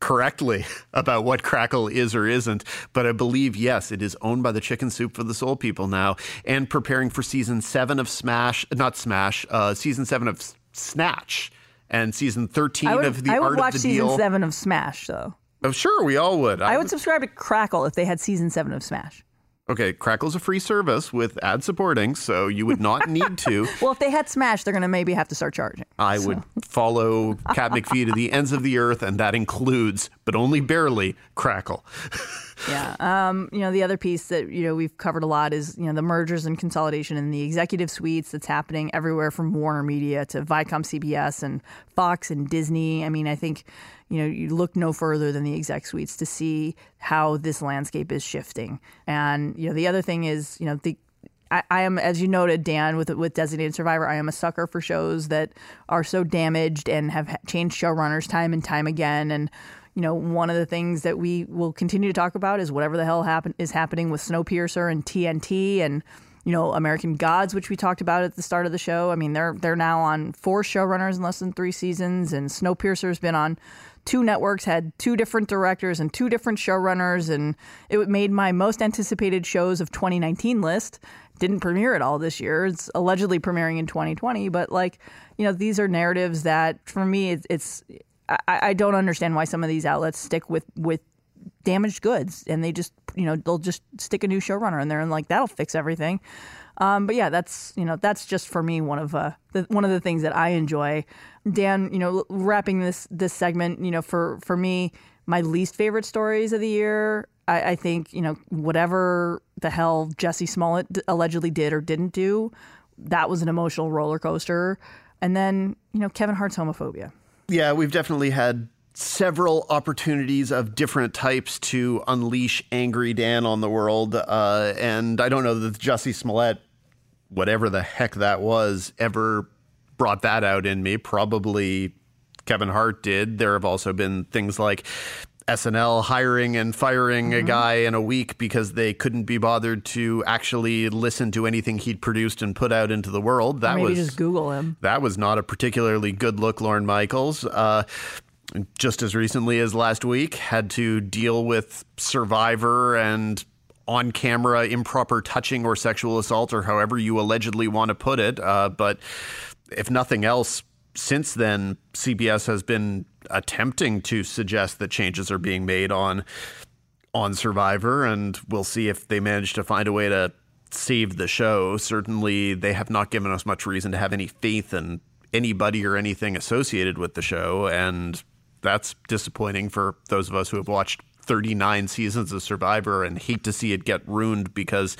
correctly *laughs* about what Crackle is or isn't, but I believe yes, it is owned by the Chicken Soup for the Soul people now, and preparing for season seven of Smash, not Smash, uh, season seven of Snatch, and season thirteen I would, of the I would Art watch of the season Deal. seven of Smash, though. Oh, sure, we all would. I would subscribe to Crackle if they had season seven of Smash. Okay, Crackle's a free service with ad supporting, so you would not *laughs* need to. well, if they had Smash, they're going to maybe have to start charging. I so. would follow Kat McPhee to the ends of the earth, and that includes, but only barely, Crackle. *laughs* yeah. Um, you know, the other piece that, you know, we've covered a lot is, you know, the mergers and consolidation in the executive suites that's happening everywhere from Warner Media to Viacom CBS and Fox and Disney. I mean, I think you know, you look no further than the exec suites to see how this landscape is shifting. And you know, the other thing is, you know, the I, I, am, as you noted, Dan, with with Designated Survivor, I am a sucker for shows that are so damaged and have changed showrunners time and time again. And you know, one of the things that we will continue to talk about is whatever the hell happen is happening with Snowpiercer and TNT and you know, American Gods, which we talked about at the start of the show. I mean, they're they're now on four showrunners in less than three seasons, and Snowpiercer's been on two networks, had two different directors and two different showrunners, and it made my most anticipated shows of 2019 list. Didn't premiere at all this year. It's allegedly premiering in 2020, but like, you know, these are narratives that for me, it's, it's I, I don't understand why some of these outlets stick with with damaged goods and they just you know they'll just stick a new showrunner in there and like that'll fix everything um, but yeah that's you know that's just for me one of uh, the, one of the things that I enjoy Dan you know wrapping this this segment you know for for me my least favorite stories of the year I, I think you know whatever the hell Jussie Smollett allegedly did or didn't do that was an emotional roller coaster and then you know Kevin Hart's homophobia yeah we've definitely had several opportunities of different types to unleash angry Dan on the world. Uh, and I don't know that Jussie Smollett, whatever the heck that was, ever brought that out in me. Probably Kevin Hart did. There have also been things like SNL hiring and firing mm-hmm. a guy in a week because they couldn't be bothered to actually listen to anything he'd produced and put out into the world. That maybe was just Google him. That was not a particularly good look, Lorne Michaels. Uh, just as recently as last week, had to deal with Survivor and on camera improper touching or sexual assault, or however you allegedly want to put it. Uh, but if nothing else, since then, CBS has been attempting to suggest that changes are being made on on Survivor, and we'll see if they manage to find a way to save the show. Certainly, they have not given us much reason to have any faith in anybody or anything associated with the show, and that's disappointing for those of us who have watched 39 seasons of Survivor and hate to see it get ruined because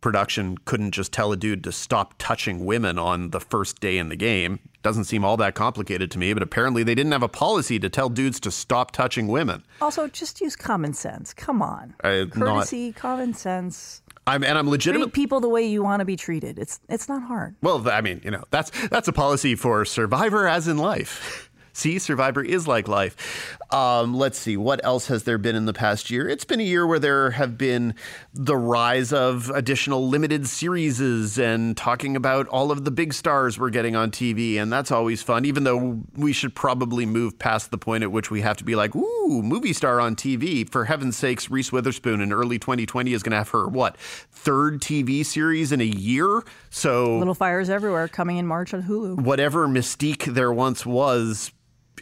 production couldn't just tell a dude to stop touching women on the first day in the game. Doesn't seem all that complicated to me, but apparently they didn't have a policy to tell dudes to stop touching women. Also, just use common sense. Come on. Uh, Courtesy, not, common sense. I'm and I'm legitimate. Treat people the way you want to be treated. It's it's not hard. Well, I mean, you know, that's that's a policy for survivor as in life. *laughs* See, Survivor is like life. Um, let's see, what else has there been in the past year? It's been a year where there have been the rise of additional limited series and talking about all of the big stars we're getting on TV, and that's always fun, even though we should probably move past the point at which we have to be like, ooh, movie star on TV. For heaven's sakes, Reese Witherspoon in early 2020 is going to have her, what, third TV series in a year? So. Little Fires Everywhere coming in March on Hulu. Whatever mystique there once was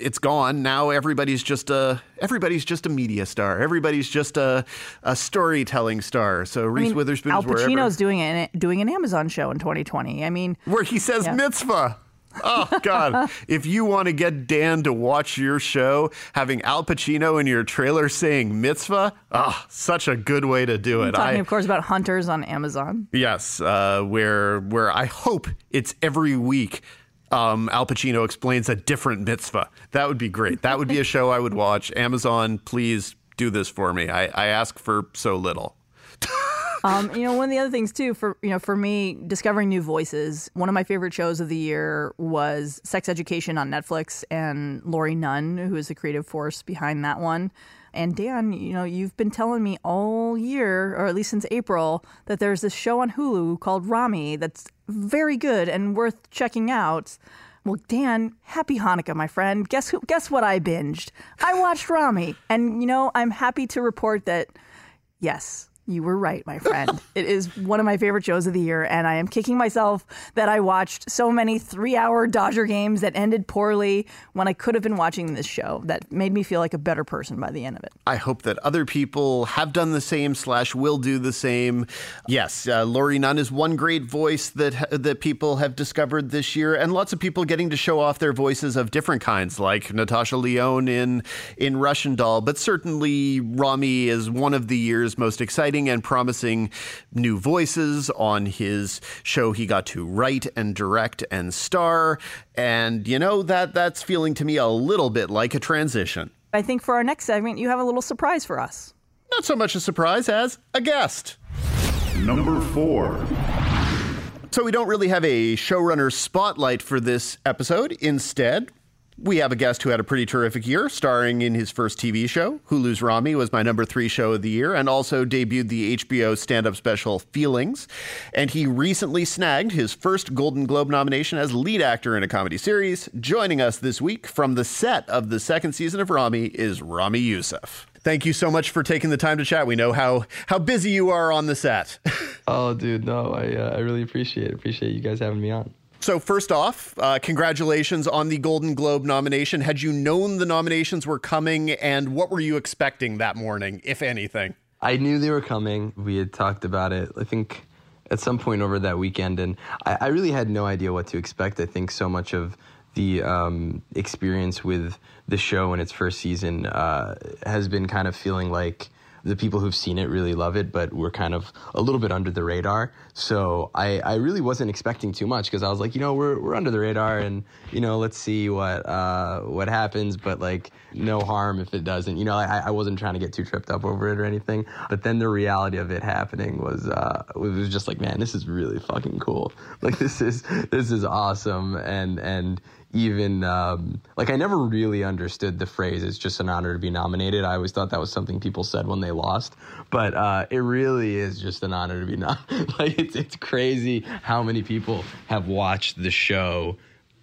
it's gone. Now everybody's just a everybody's just a media star. Everybody's just a, a storytelling star. So Reese I mean, Witherspoon's Al Pacino's wherever. doing an doing an Amazon show in 2020. I mean, where he says yeah. mitzvah. Oh *laughs* God! if you want to get Dan to watch your show, having Al Pacino in your trailer saying mitzvah, ah, oh, such a good way to do it. I'm talking, I, of course, about Hunters on Amazon. Yes, uh, where where I hope it's every week um, Al Pacino explains a different mitzvah. That would be great. That would be a show I would watch. Amazon, please do this for me. I, I ask for so little. *laughs* um, you know, one of the other things too, for you know, for me, discovering new voices. One of my favorite shows of the year was Sex Education on Netflix, and Laurie Nunn, who is the creative force behind that one. And Dan, you know, you've been telling me all year, or at least since April, that there's this show on Hulu called Ramy that's very good and worth checking out. Well, Dan, happy Hanukkah, my friend. Guess who? Guess what I binged? I watched Ramy, and you know, I'm happy to report that yes, You were right, my friend. *laughs* it is one of my favorite shows of the year, and I am kicking myself that I watched so many three hour *laughs* Dodger games that ended poorly when I could have been watching this show. That made me feel like a better person by the end of it. I hope that other people have done the same slash will do the same. Yes, uh, Laurie Nunn is one great voice that that people have discovered this year, and lots of people getting to show off their voices of different kinds, like Natasha Lyonne in in Russian Doll. But certainly, Ramy is one of the year's most exciting and promising new voices on his show he got to write and direct and star. And you know that that's feeling to me a little bit like a transition. I think for our next segment, you have a little surprise for us. Not so much a surprise as a guest. Number four. So, we don't really have a showrunner spotlight for this episode. Instead, we have a guest who had a pretty terrific year, starring in his first TV show. Hulu's Ramy was my number three show of the year, and also debuted the HBO stand up special Feelings. And he recently snagged his first Golden Globe nomination as lead actor in a comedy series. Joining us this week from the set of the second season of Ramy is Ramy Youssef. Thank you so much for taking the time to chat. We know how how busy you are on the set. *laughs* oh, dude, no, I uh, I really appreciate it. Appreciate you guys having me on. So, first off, uh, congratulations on the Golden Globe nomination. Had you known the nominations were coming, and what were you expecting that morning, if anything? I knew they were coming. We had talked about it, I think, at some point over that weekend, and I, I really had no idea what to expect. I think so much of the um, experience with the show in its first season uh, has been kind of feeling like the people who've seen it really love it, but we're kind of a little bit under the radar. So I, I really wasn't expecting too much because I was like, you know, we're, we're under the radar and, you know, let's see what, uh, what happens, but like no harm if it doesn't, you know, I, I wasn't trying to get too tripped up over it or anything. But then the reality of it happening was, uh, it was just like, man, this is really fucking cool. *laughs* Like this is, this is awesome. And, and, even um, like I never really understood the phrase "it's just an honor to be nominated." I always thought that was something people said when they lost, but uh, it really is just an honor to be nominated. *laughs* like it's it's crazy how many people have watched the show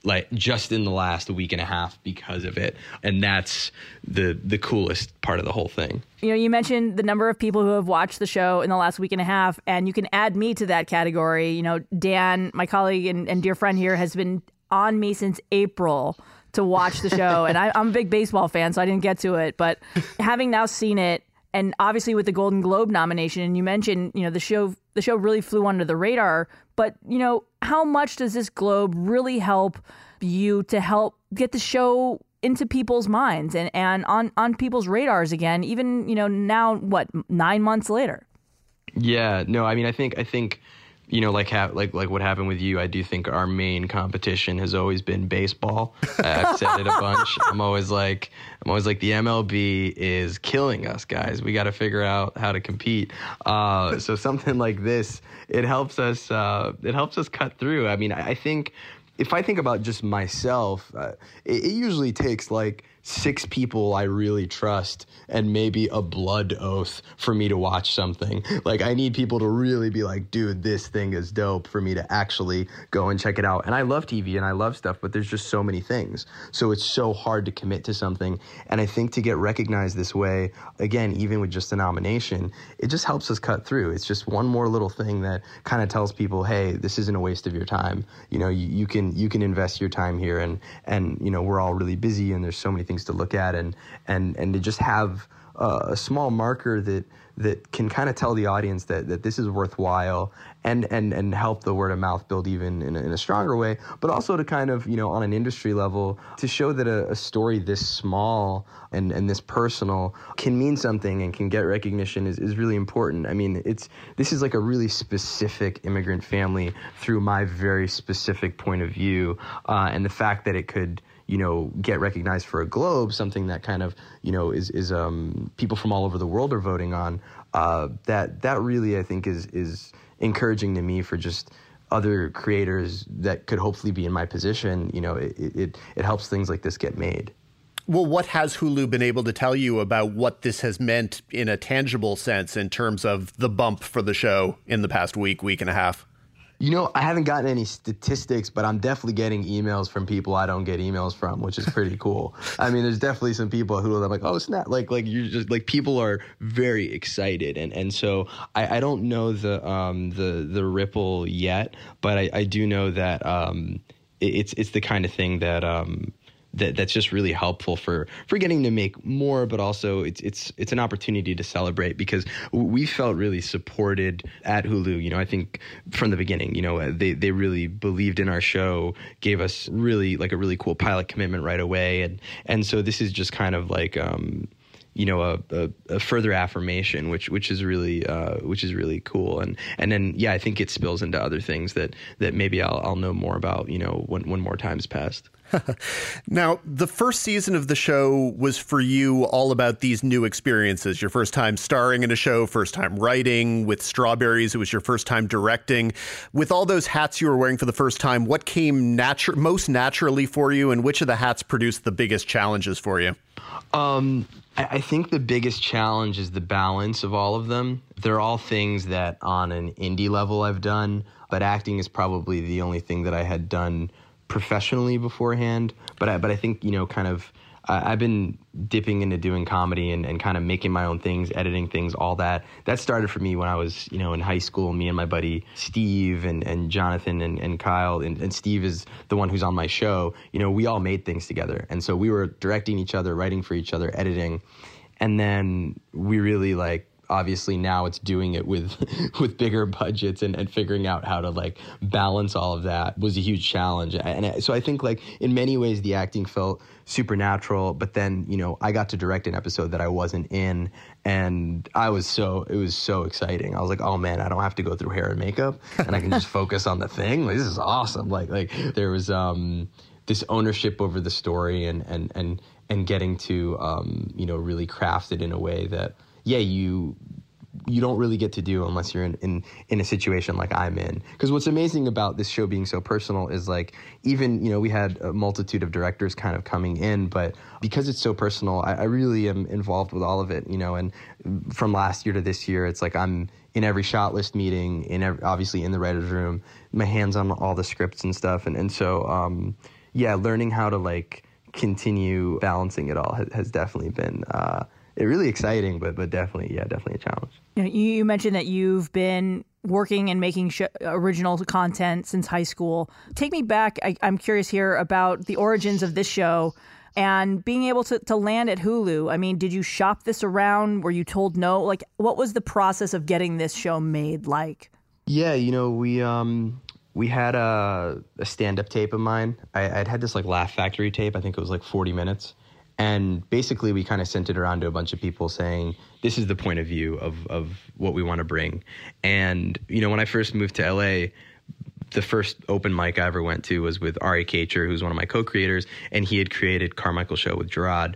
like just in the last week and a half because of it and that's the the coolest part of the whole thing you know you mentioned the number of people who have watched the show in the last week and a half and you can add me to that category you know dan my colleague and, and dear friend here has been on me since April to watch the show. and I, am a big baseball fan, so I didn't get to it. But having now seen it, and obviously with the Golden Globe nomination, and you mentioned, you know, the show the show really flew under the radar. But you know, how much does this Globe really help you to help get the show into people's minds and, and on, on people's radars again, even, you know, now what, nine months later? Yeah, no, I mean I think I think you know, like ha- like like what happened with you, I do think our main competition has always been baseball. I've said it a bunch. *laughs* I'm always like, I'm always like, the MLB is killing us, guys. We got to figure out how to compete. Uh, so something *laughs* like this, it helps us. Uh, it helps us cut through. I mean, I, I think if I think about just myself, uh, it, it usually takes like six people I really trust and maybe a blood oath for me to watch something. Like I need people to really be like, dude, this thing is dope for me to actually go and check it out. And I love TV and I love stuff, but there's just so many things. So it's so hard to commit to something. And I think to get recognized this way, again, even with just a nomination, it just helps us cut through. It's just one more little thing that kind of tells people, hey, this isn't a waste of your time. You know, you, you can you can invest your time here and and you know, we're all really busy and there's so many things to look at and and and to just have a small marker that that can kind of tell the audience that, that this is worthwhile and, and, and help the word of mouth build even in a, in a stronger way, but also to kind of, you know, on an industry level, to show that a, a, story this small and, and this personal can mean something and can get recognition is, is really important. I mean, it's this is like a really specific immigrant family through my very specific point of view. Uh, and the fact that it could you know, get recognized for a globe, something that kind of, you know, is is um, people from all over the world are voting on. Uh, that that really, I think, is is encouraging to me for just other creators that could hopefully be in my position. You know, it it, it helps things like this get made. Well, what has Hulu been able to tell you about what this has meant in a tangible sense in terms of the bump for the show in the past week, week and a half? You know, I haven't gotten any statistics, but I'm definitely getting emails from people I don't get emails from, which is pretty *laughs* cool. I mean, there's definitely some people who are like, "Oh, snap!" Like, like you just like people are very excited, and and so I, I don't know the um the the ripple yet, but I, I do know that um it, it's it's the kind of thing that um that that's just really helpful for for getting to make more but also it's it's it's an opportunity to celebrate because we felt really supported at Hulu. You know I think from the beginning you know they they really believed in our show gave us really like a really cool pilot commitment right away. And and so this is just kind of like um you know a, a, a, further affirmation which which is really uh, which is really cool. And and then yeah I think it spills into other things that that maybe I'll I'll know more about you know when when more time's passed. *laughs* now, the first season of the show was for you all about these new experiences. Your first time starring in a show, first time writing. With Strawberries, it was your first time directing. With all those hats you were wearing for the first time, what came natu- most naturally for you, and which of the hats produced the biggest challenges for you? Um, I, I think the biggest challenge is the balance of all of them. They're all things that on an indie level I've done, but acting is probably the only thing that I had done professionally beforehand, but I, but I think you know kind of I've been dipping into doing comedy and, and kind of making my own things, editing things, all that. That started for me when I was, you know, in high school. Me and my buddy Steve and, and Jonathan and, and Kyle, and, and Steve is the one who's on my show. You know, we all made things together. And so we were directing each other, writing for each other, editing. And then we really like obviously now it's doing it with *laughs* with bigger budgets and, and figuring out how to like balance all of that was a huge challenge. And so i think like in many ways the acting felt supernatural but then you know i got to direct an episode that i wasn't in and i was so it was so exciting. I was like oh man i don't have to go through hair and makeup and i can just *laughs* focus on the thing? Like, this is awesome. Like like there was um this ownership over the story and and and and getting to um you know really craft it in a way that yeah, you you don't really get to do unless you're in, in, in a situation like I'm in. Because what's amazing about this show being so personal is like, even, you know, we had a multitude of directors kind of coming in, but because it's so personal, I, I really am involved with all of it, you know, and from last year to this year, it's like I'm in every shot list meeting, in every, obviously in the writer's room, my hands on all the scripts and stuff. And, and so, um, yeah, learning how to like continue balancing it all has, has definitely been, uh, really exciting, but but definitely, yeah, definitely a challenge. You, know, you mentioned that you've been working and making sh- original content since high school. Take me back. I, I'm curious here about the origins of this show and being able to, to land at Hulu. I mean, did you shop this around? Were you told no? Like, what was the process of getting this show made like? Yeah, you know, we um we had a, a stand up tape of mine. I, I'd had this like Laugh Factory tape. I think it was like 40 minutes. And basically, we kind of sent it around to a bunch of people saying, this is the point of view of, of what we want to bring. And, you know, when I first moved to LA, the first open mic I ever went to was with Ari Katcher, who's one of my co-creators, and he had created Carmichael Show with Jerrod.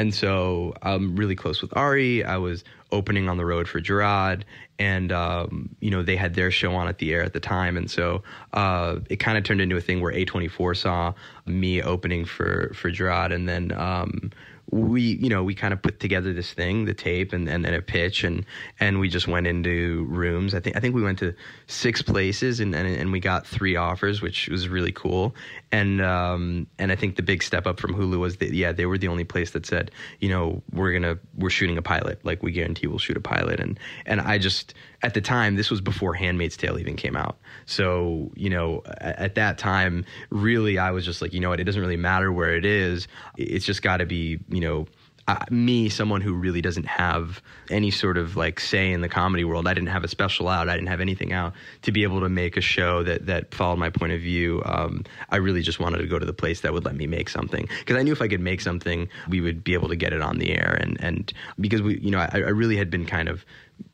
And so I'm really close with Ari. I was opening on the road for Jerrod, and um, you know they had their show on at the air at the time, and so uh, it kind of turned into a thing where A24 saw me opening for for Jerrod, and then um, we you know we kind of put together this thing the tape and, and a pitch and and we just went into rooms. I think i think we went to six places and and, and we got three offers which was really cool. And um and i think the big step up from hulu was that yeah they were the only place that said you know we're gonna we're shooting a pilot. Like we guarantee we'll shoot a pilot. And and i just at the time this was before handmaid's tale even came out so you know at, at that time really i was just like you know what? It doesn't really matter where it is. It's just got to be you know, uh, me, someone who really doesn't have any sort of like say in the comedy world, I didn't have a special out, I didn't have anything out to be able to make a show that that followed my point of view. Um, I really just wanted to go to the place that would let me make something because I knew if I could make something, we would be able to get it on the air, and and because we, you know, I, I really had been kind of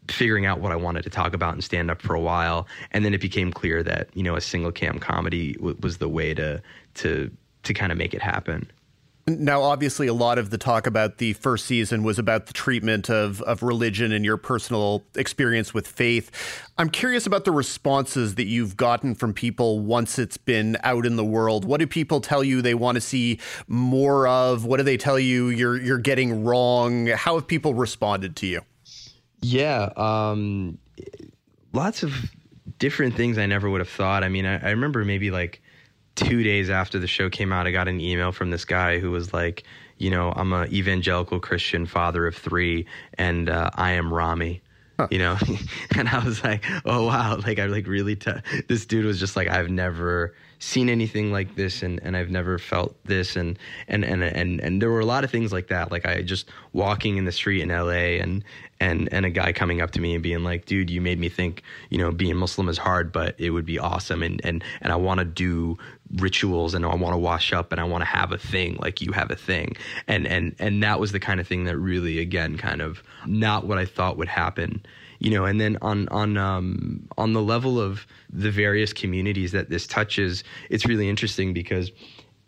figuring out what I wanted to talk about and stand up for a while, and then it became clear that you know a single cam comedy w- was the way to to to kind of make it happen. Now, obviously, a lot of the talk about the first season was about the treatment of, of religion and your personal experience with faith. I'm curious about the responses that you've gotten from people once it's been out in the world. What do people tell you they want to see more of? What do they tell you you're you're getting wrong? How have people responded to you? Yeah, um, lots of different things I never would have thought. I mean, I, I remember maybe like two days after the show came out, I got an email from this guy who was like, you know, I'm a evangelical Christian father of three, and uh, I am Ramy. Huh. You know, *laughs* and I was like, oh wow, like I like really. T- this dude was just like, I've never seen anything like this and, and I've never felt this and, and and and and there were a lot of things like that. Like I just walking in the street in LA and and and a guy coming up to me and being like, dude, you made me think, you know, being Muslim is hard, but it would be awesome and and and I want to do rituals and I want to wash up and I want to have a thing like you have a thing. And and and that was the kind of thing that really again kind of not what I thought would happen you know and then on on um, on the level of the various communities that this touches it's really interesting because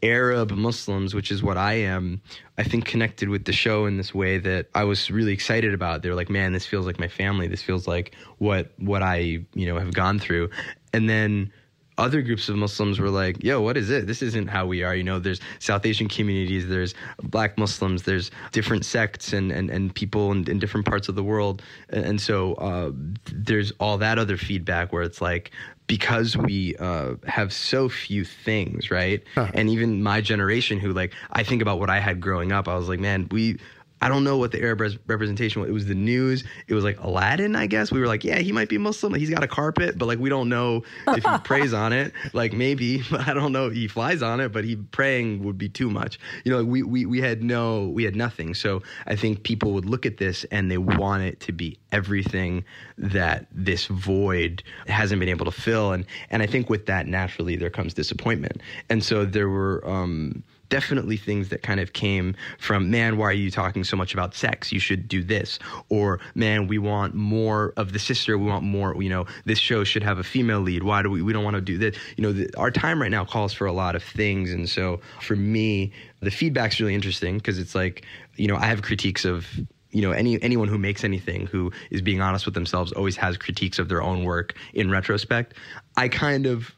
Arab Muslims, which is what I am, I think connected with the show in this way that I was really excited about. They're like, man, this feels like my family. This feels like what what I you know have gone through. And then other groups of Muslims were like, yo, what is it? This isn't how we are. You know, there's South Asian communities, there's black Muslims, there's different sects and, and, and people in, in different parts of the world. And, and so uh, there's all that other feedback where it's like, because we uh, have so few things, right? Huh. And even my generation, who like I think about what I had growing up, I was like, man, we I don't know what the Arab res- representation was. It was the news. It was like Aladdin, I guess. We were like, yeah, he might be Muslim. He's got a carpet, but like we don't know if he prays on it. *laughs* Like maybe, *laughs* but I don't know. He flies on it, but he praying would be too much. You know, we we we had no, we had nothing. So I think people would look at this and they want it to be everything that this void hasn't been able to fill. And and I think with that naturally there comes disappointment. And so there were. um definitely things that kind of came from man why are you talking so much about sex? You should do this. Or man we want more of the sister. We want more you know this show should have a female lead. Why do we we don't want to do this? You know the, our time right now calls for a lot of things. And so for me the feedback's really interesting because it's like you know i have critiques of you know any anyone who makes anything who is being honest with themselves always has critiques of their own work in retrospect. I kind of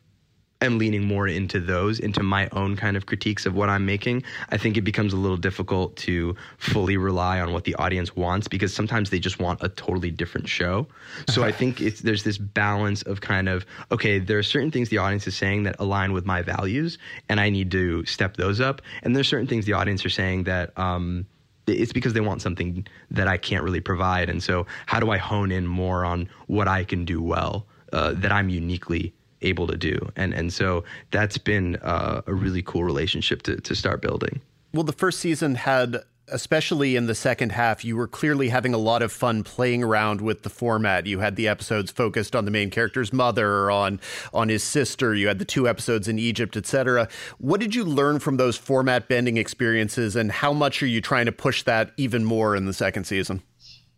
am leaning more into those, into my own kind of critiques of what I'm making, I think it becomes a little difficult to fully rely on what the audience wants because sometimes they just want a totally different show. So I think it's there's this balance of kind of okay, there are certain things the audience is saying that align with my values, and I need to step those up, and there's certain things the audience are saying that. Um, it's because they want something that I can't really provide. And so, how do I hone in more on what I can do well, uh, that I'm uniquely able to do. And and so that's been uh, a really cool relationship to to start building. Well, the first season had especially in the second half, you were clearly having a lot of fun playing around with the format. You had the episodes focused on the main character's mother, on on his sister. You had the two episodes in Egypt, etc. What did you learn from those format bending experiences, and how much are you trying to push that even more in the second season?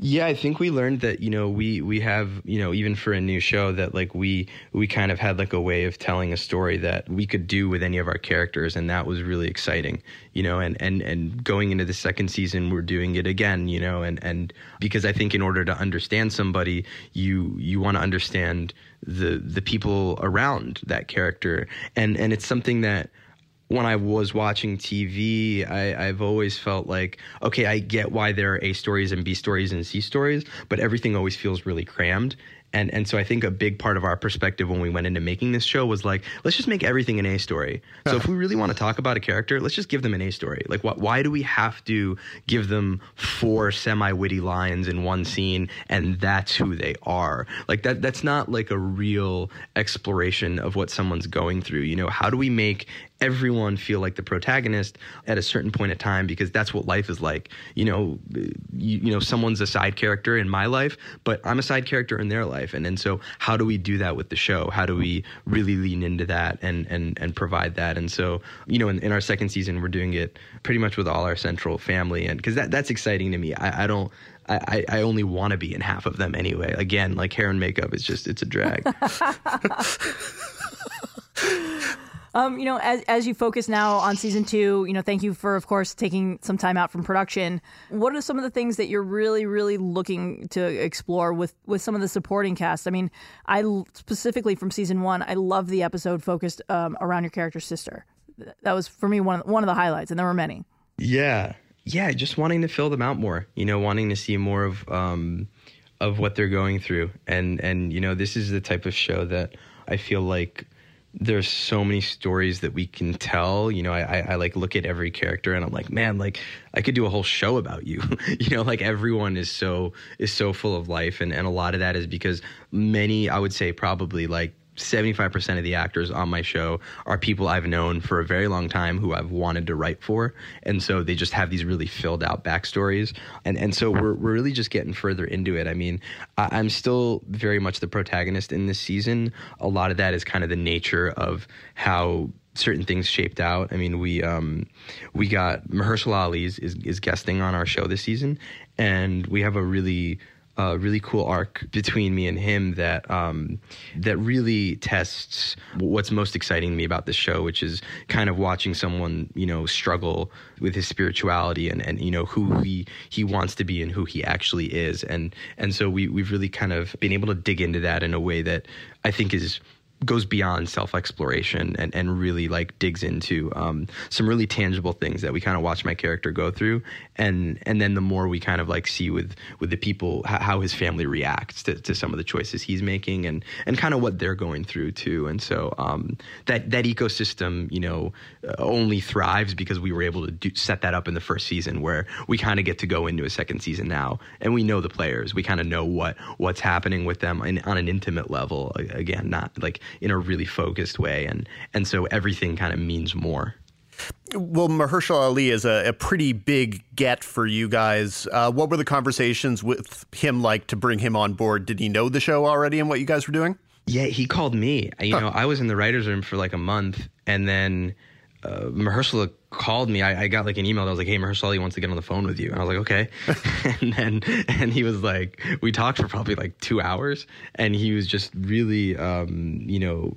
Yeah, I think we learned that you know we we have you know even for a new show that like we we kind of had like a way of telling a story that we could do with any of our characters, and that was really exciting. You know, and and and going into the second season, we're doing it again. You know, and and because I think in order to understand somebody, you you want to understand the the people around that character, and and it's something that when I was watching TV, I, have always felt like, okay, I get why there are A stories and B stories and C stories, but everything always feels really crammed and and so I think a big part of our perspective when we went into making this show was like, let's just make everything an A story. So if we really want to talk about a character, let's just give them an A story. Like, what? Why do we have to give them four semi-witty lines in one scene, and that's who they are? Like that. That's not like a real exploration of what someone's going through. You know, how do we make everyone feel like the protagonist at a certain point in time because that's what life is like. You know, you, you, know, someone's a side character in my life, but I'm a side character in their life. And and so how do we do that with the show? How do we really lean into that and and and provide that? And so, you know, in, in our second season we're doing it pretty much with all our central family and because that that's exciting to me. I, I don't I, I only want to be in half of them anyway. Again, like hair and makeup is just it's a drag. *laughs* Um, you know, as as you focus now on season two, you know, thank you for, of course, taking some time out from production. What are some of the things that you're really, really looking to explore with with some of the supporting cast? I mean, I specifically from season one, I love the episode focused um, around your character's sister. That was for me one of, one of the highlights, and there were many. Yeah, yeah, just wanting to fill them out more. You know, wanting to see more of. Um, of what they're going through. And and you know, this is the type of show that I feel like there's so many stories that we can tell. You know, I, I, I, like look at every character and I'm like, man, like I could do a whole show about you. *laughs* you know, like everyone is so is so full of life, and and a lot of that is because many, I would say, probably like 75% of the actors on my show are people I've known for a very long time who I've wanted to write for. And so they just have these really filled out backstories. And, and so we're, we're really just getting further into it. I mean, I, I'm still very much the protagonist in this season. A lot of that is kind of the nature of how certain things shaped out. I mean, we um, we got Mahershala Ali is, is guesting on our show this season, and we have a really a really cool arc between me and him that um, that really tests what's most exciting to me about this show, which is kind of watching someone you know struggle with his spirituality and, and you know who he he wants to be and who he actually is, and and so we we've really kind of been able to dig into that in a way that I think is goes beyond self exploration and, and really like digs into um, some really tangible things that we kind of watch my character go through and and then the more we kind of like see with with the people how his family reacts to, to some of the choices he's making and and kind of what they're going through too. And so um, that that ecosystem you know only thrives because we were able to do, set that up in the first season where we kind of get to go into a second season now and we know the players. We kind of know what what's happening with them in, on an intimate level again not like in a really focused way, and and so everything kind of means more. Well, Mahershala Ali is a, a, pretty big get for you guys. Uh, what were the conversations with him like to bring him on board? Did he know the show already and what you guys were doing? Yeah, he called me. You huh. know, I was in the writers' room for like a month, and then uh, Mahershala called me. I, I, got like an email that was like, "Hey, Mahershala wants to get on the phone with you," and I was like, "Okay." *laughs* and then and he was like, we talked for probably like two hours, and he was just really, um, you know.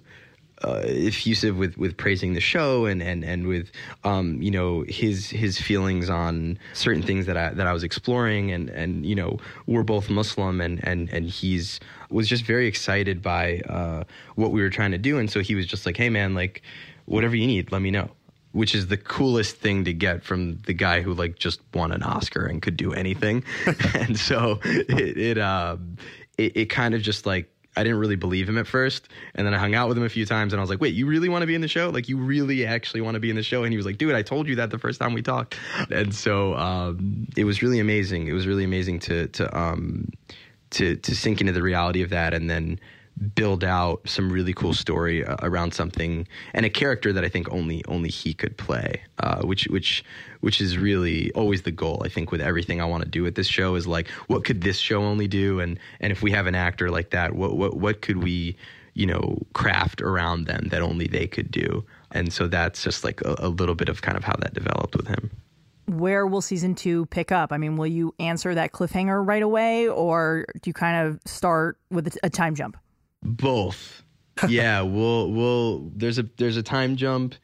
Uh, effusive with, with praising the show and, and, and with um, you know his his feelings on certain things that I that I was exploring and, and you know we're both Muslim and, and, and he's was just very excited by uh, what we were trying to do and so he was just like hey man like whatever you need, let me know. Which is the coolest thing to get from the guy who like just won an Oscar and could do anything. *laughs* and so it it, uh, it it kind of just like I didn't really believe him at first. And then I hung out with him a few times and I was like, wait, you really want to be in the show? Like, you really actually want to be in the show? And he was like, dude, I told you that the first time we talked. And so um, it was really amazing. It was really amazing to, to, um, to, to sink into the reality of that. And then, build out some really cool story uh, around something and a character that I think only only he could play, uh, which which which is really always the goal. I think with everything I want to do with this show is like, what could this show only do? And and if we have an actor like that, what what what could we you know craft around them that only they could do? And so that's just like a, a little bit of kind of how that developed with him where will season two pick up? I mean, will you answer that cliffhanger right away, or do you kind of start with a time jump? Both. yeah, *laughs* we'll we'll there's a there's a time jump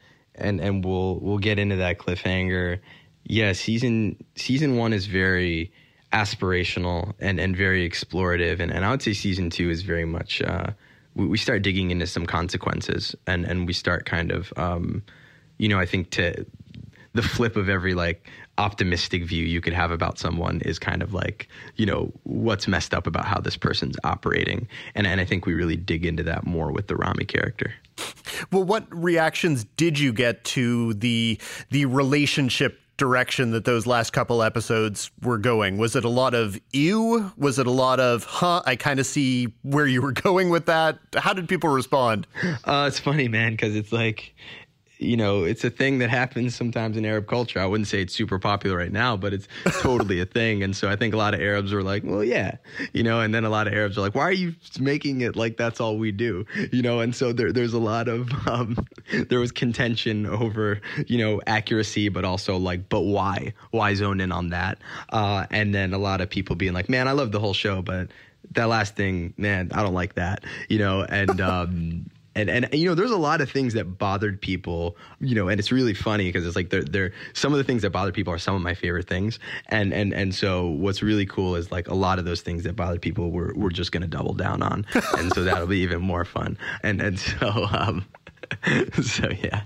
and and we'll we'll get into that cliffhanger. Yeah, season season 1 is very aspirational and and very explorative and and I would say season 2 is very much uh we, we start digging into some consequences and and we start kind of um you know, I think to the flip of every like optimistic view you could have about someone is kind of like you know what's messed up about how this person's operating and and I think we really dig into that more with the Ramy character. Well, what reactions did you get to the the relationship direction that those last couple episodes were going? Was it a lot of ew? Was it a lot of huh? I kind of see where you were *laughs* going with that. How did people respond? Uh, it's funny, man, because it's like you know, it's a thing that happens sometimes in Arab culture. I wouldn't say it's super popular right now, but it's *laughs* totally a thing. And so I think a lot of Arabs are like, well, yeah, you know, and then a lot of Arabs are like, why are you making it like that's all we do? You know, and so there, there's a lot of, *laughs* um, there was contention over, you know, accuracy, but also like, but why? Why zone in on that? Uh, and then a lot of people being like, man, I love the whole show, but that last thing, man, I don't like that, you know, and, *laughs* um, and and you know there's a lot of things that bothered people you know and it's really funny because it's like they're, they're some of the things that bother people are some of my favorite things. And and and so what's really cool is like a lot of those things that bothered people we're, we're just going to double down on. *laughs* And so that'll be even more fun. And and so um *laughs* so yeah.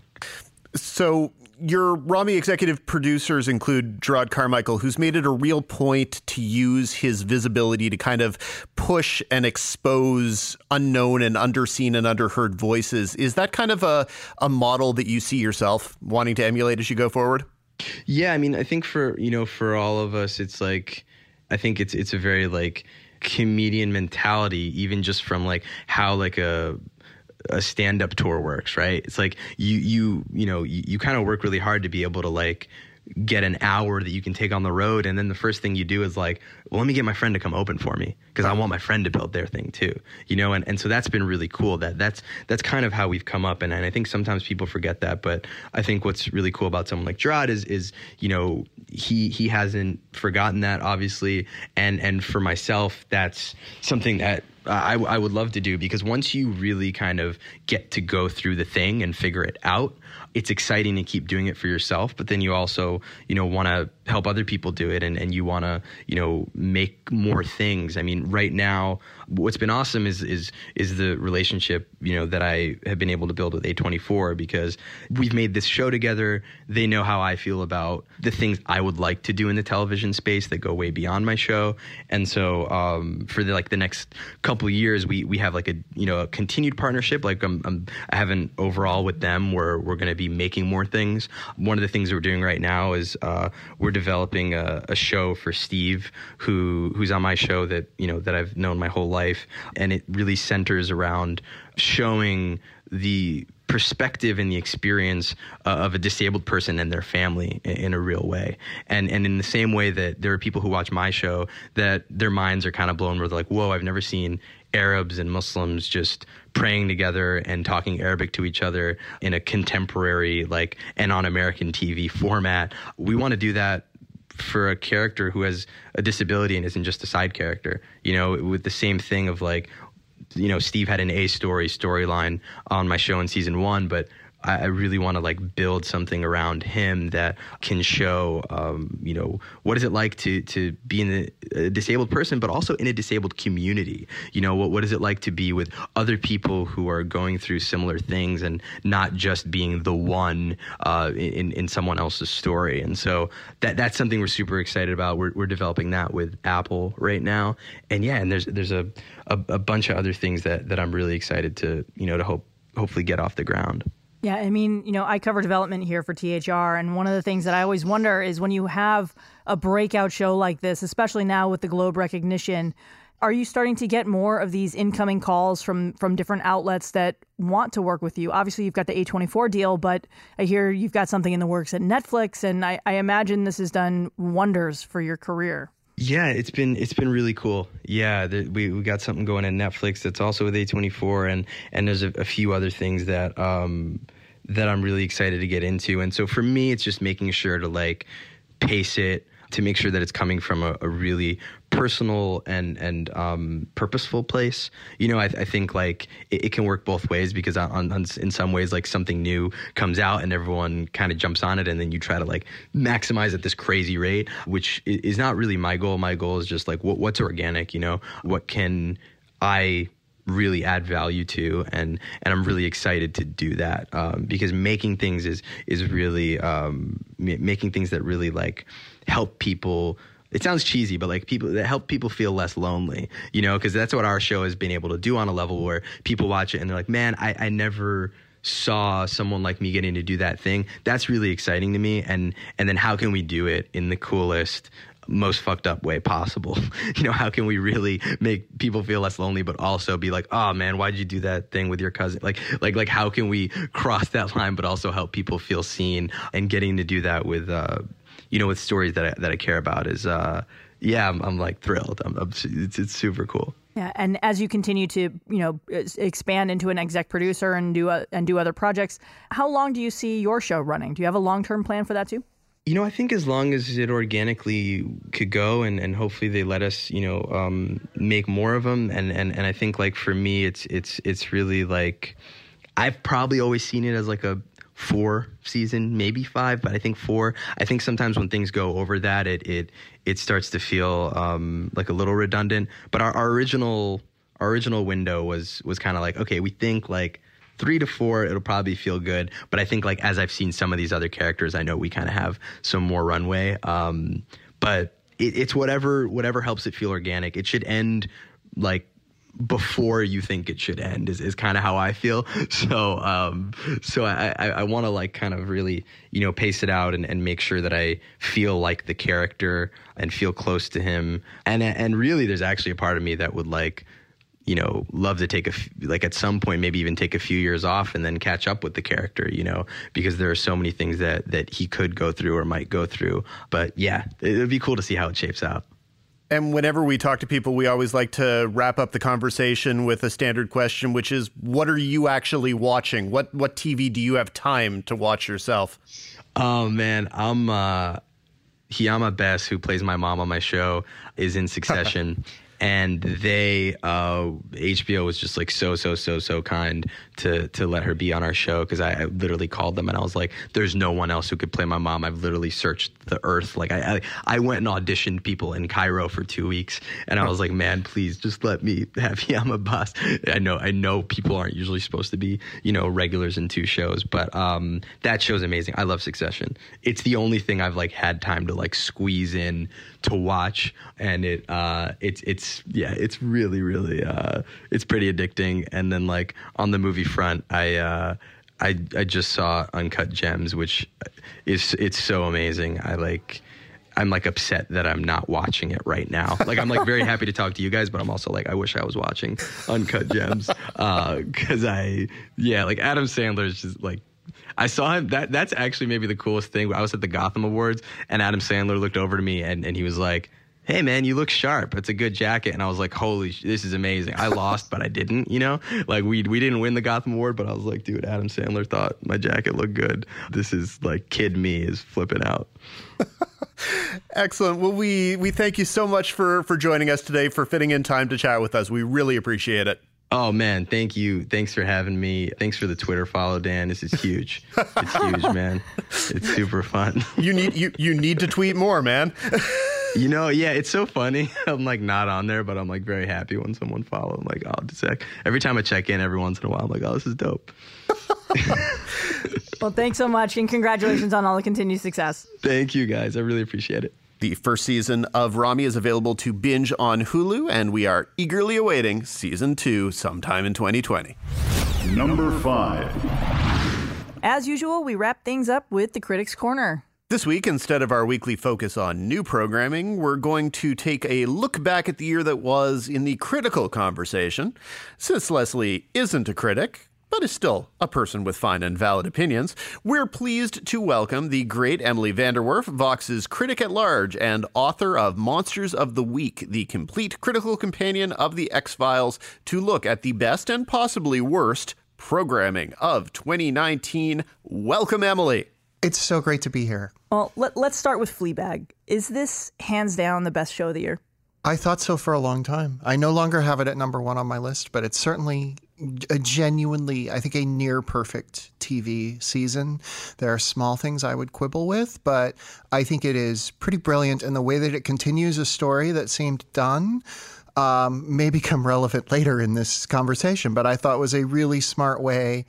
So your Ramy executive producers include Jerrod Carmichael, who's made it a real point to use his visibility to kind of push and expose unknown and underseen and underheard voices. Is that kind of a, a model that you see yourself wanting to emulate as you go forward? Yeah, I mean, I think for you know, for all of us, it's like, I think it's it's a very like comedian mentality, even just from like how like a a stand up tour works, right? It's like you you you know you, you kind of work really hard to be able to like get an hour that you can take on the road and then the first thing you do is like well let me get my friend to come open for me because i want my friend to build their thing too you know? And, and so that's been really cool. That that's that's kind of how we've come up and, and i think sometimes people forget that but i think what's really cool about someone like Jerrod is is you know he he hasn't forgotten that obviously and and for myself that's something that Uh, I, I would love to do because once you really kind of get to go through the thing and figure it out, it's exciting to keep doing it for yourself, but then you also, you know, want to help other people do it and, and you want to, you know, make more things. I mean, right now, what's been awesome is, is, is the relationship, you know, that I have been able to build with A24 because we've made this show together. They know how I feel about the things I would like to do in the television space that go way beyond my show. And so, um, for the, like the next couple years, we, we have like a, you know, a continued partnership. Like I'm, I'm I have an overall with them where we're going to be making more things. One of the things we're doing right now is, uh, we're developing a, a, show for Steve, who who's on my show that you know that I've known my whole life, and it really centers around showing the perspective and the experience uh, of a disabled person and their family in, in, a real way. And and in the same way that there are people who watch my show that their minds are kind of blown where they're like, whoa, I've never seen Arabs and Muslims just praying together and talking Arabic to each other in a contemporary, like, and on American TV format. We want to do that for a character who has a disability and isn't just a side character. You know, with the same thing of like, you know, Steve had an A story storyline on my show in season one, but I, really want to like build something around him that can show, um, you know, what is it like to to be in a, a, disabled person, but also in a disabled community. You know, what what is it like to be with other people who are going through similar things and not just being the one uh, in in someone else's story. And so that that's something we're super excited about. We're we're developing that with Apple right now, and yeah, and there's there's a, a, a bunch of other things that that I'm really excited to you know to hope hopefully get off the ground. Yeah, I mean, you know, I cover development here for THR, and one of the things that I always wonder is when you have a breakout show like this, especially now with the Globe recognition, are you starting to get more of these incoming calls from from different outlets that want to work with you? Obviously, you've got the A24 deal, but I hear you've got something in the works at Netflix, and I, I imagine this has done wonders for your career. Yeah, it's been it's been really cool. Yeah, the, we we got something going at Netflix that's also with A24, and and there's a, a few other things that um, that I'm really excited to get into. And so for me, it's just making sure to like pace it to make sure that it's coming from a, a really personal and and um, purposeful place. You know, I, I think like it, it, can work both ways because on, on, in some ways, like something new comes out and everyone kind of jumps on it, and then you try to like maximize at this crazy rate, which is not really my goal. My goal is just like what, what's organic. You know, what can I really add value to and and I'm really excited to do that um, because making things is is really um, making things that really like help people it sounds cheesy but like people that help people feel less lonely you know because that's what our show has been able to do on a level where people watch it and they're like man I, I never saw someone like me getting to do that thing. That's really exciting to me and and then how can we do it in the coolest most fucked up way possible. *laughs* you know, how can we really make people feel less lonely, but also be like, oh man, why'd you do that thing with your cousin? Like, like, like, how can we cross that line, but also help people feel seen? And getting to do that with, uh, you know, with stories that I, that I care about is, uh, yeah, I'm, I'm like thrilled. I'm, I'm, it's, it's super cool. Yeah, and as you continue to you know expand into an exec producer and do uh, and do other projects, how long do you see your show running? Do you have a long term plan for that too? You know, I think as long as it organically could go, and, and hopefully they let us, you know, um, make more of them. And, and and I think like for me, it's it's it's really like I've probably always seen it as like a four season, maybe five, but I think four. I think sometimes when things go over that, it it it starts to feel um, like a little redundant. But our, our original our original window was was kind of like okay, we think like three to four, it'll probably feel good. But I think like as I've seen some of these other characters, I know we kind of have some more runway. Um, but it, it's whatever whatever helps it feel organic. It should end like before you think it should end is, is kind of how I feel. *laughs* So um, so I, I, I want to like kind of really you know pace it out and, and make sure that I feel like the character and feel close to him. And and really, there's actually a part of me that would like you know, love to take a like at some point maybe even take a few years off and then catch up with the character, you know, because there are so many things that that he could go through or might go through. But yeah, it would be cool to see how it shapes out. And whenever we talk to people, we always like to wrap up the conversation with a standard question, which is, "What are you actually watching? What what TV do you have time to watch yourself?" Oh man, I'm uh, Hiam Abbass, who plays my mom on my show, is in Succession. *laughs* and they uh, HBO was just like so so so so kind to to let her be on our show because I, I, literally called them and I was like, "There's no one else who could play my mom." I've literally searched the earth. Like I I, I went and auditioned people in Cairo for two weeks, and I was like, "Man, please just let me have Hiam Abbass." I know I know people aren't usually supposed to be you know regulars in two shows, but um, that show's amazing. I love Succession. It's the only thing I've like had time to like squeeze in to watch, and it uh, it's it's yeah, it's really really uh, it's pretty addicting. And then like on the movie front, I. Uh, I, I just saw Uncut Gems, which is it's so amazing. I like I'm like upset that I'm not watching it right now. Like I'm like very *laughs* happy to talk to you guys, but I'm also like I wish I was watching Uncut Gems because *laughs* uh, I yeah like Adam Sandler is just like I saw him. That that's actually maybe the coolest thing. I was at the Gotham Awards, and Adam Sandler looked over to me, and, and he was like, "Hey man, you look sharp. It's a good jacket." And I was like, "Holy, sh- this is amazing." I lost, but I didn't. You know, like we we didn't win the Gotham Award, but I was like, "Dude, Adam Sandler thought my jacket looked good. This is like kid me is flipping out." *laughs* Excellent. Well, we we thank you so much for for joining us today, for fitting in time to chat with us. We really appreciate it. Oh man, thank you. Thanks for having me. Thanks for the Twitter follow, Dan. This is huge. it's huge, man. *laughs* It's super fun. You need you you need to tweet more, man. *laughs* you know, yeah, it's so funny. *laughs* I'm like not on there, but I'm like very happy when someone follows. I'm like, oh, just like every time I check in, every once in a while, I'm like, oh, this is dope. well, thanks so much, and congratulations on all the continued success. Thank you, guys. I really appreciate it. The first season of Ramy is available to binge on Hulu, and we are eagerly awaiting season two sometime in 2020. Number five. As usual, we wrap things up with the Critics Corner. This week, instead of our weekly focus on new programming, we're going to take a look back at the year that was in the critical conversation. Since Leslie isn't a critic, but is still a person with fine and valid opinions, we're pleased to welcome the great Emily VanDerWerff, Vox's critic at large and author of Monsters of the Week, the complete critical companion of The X Files, to look at the best and possibly worst programming of 2019. Welcome, Emily. It's so great to be here. Well, let, let's start with Fleabag. Is this hands down the best show of the year? I thought so for a long time. I no longer have it at number one on my list, but it's certainly a genuinely, I think, a near perfect TV season. There are small things I would quibble with, but I think it is pretty brilliant in the way that it continues a story that seemed done. Um, may become *laughs* relevant later in this conversation, but I thought was a really smart way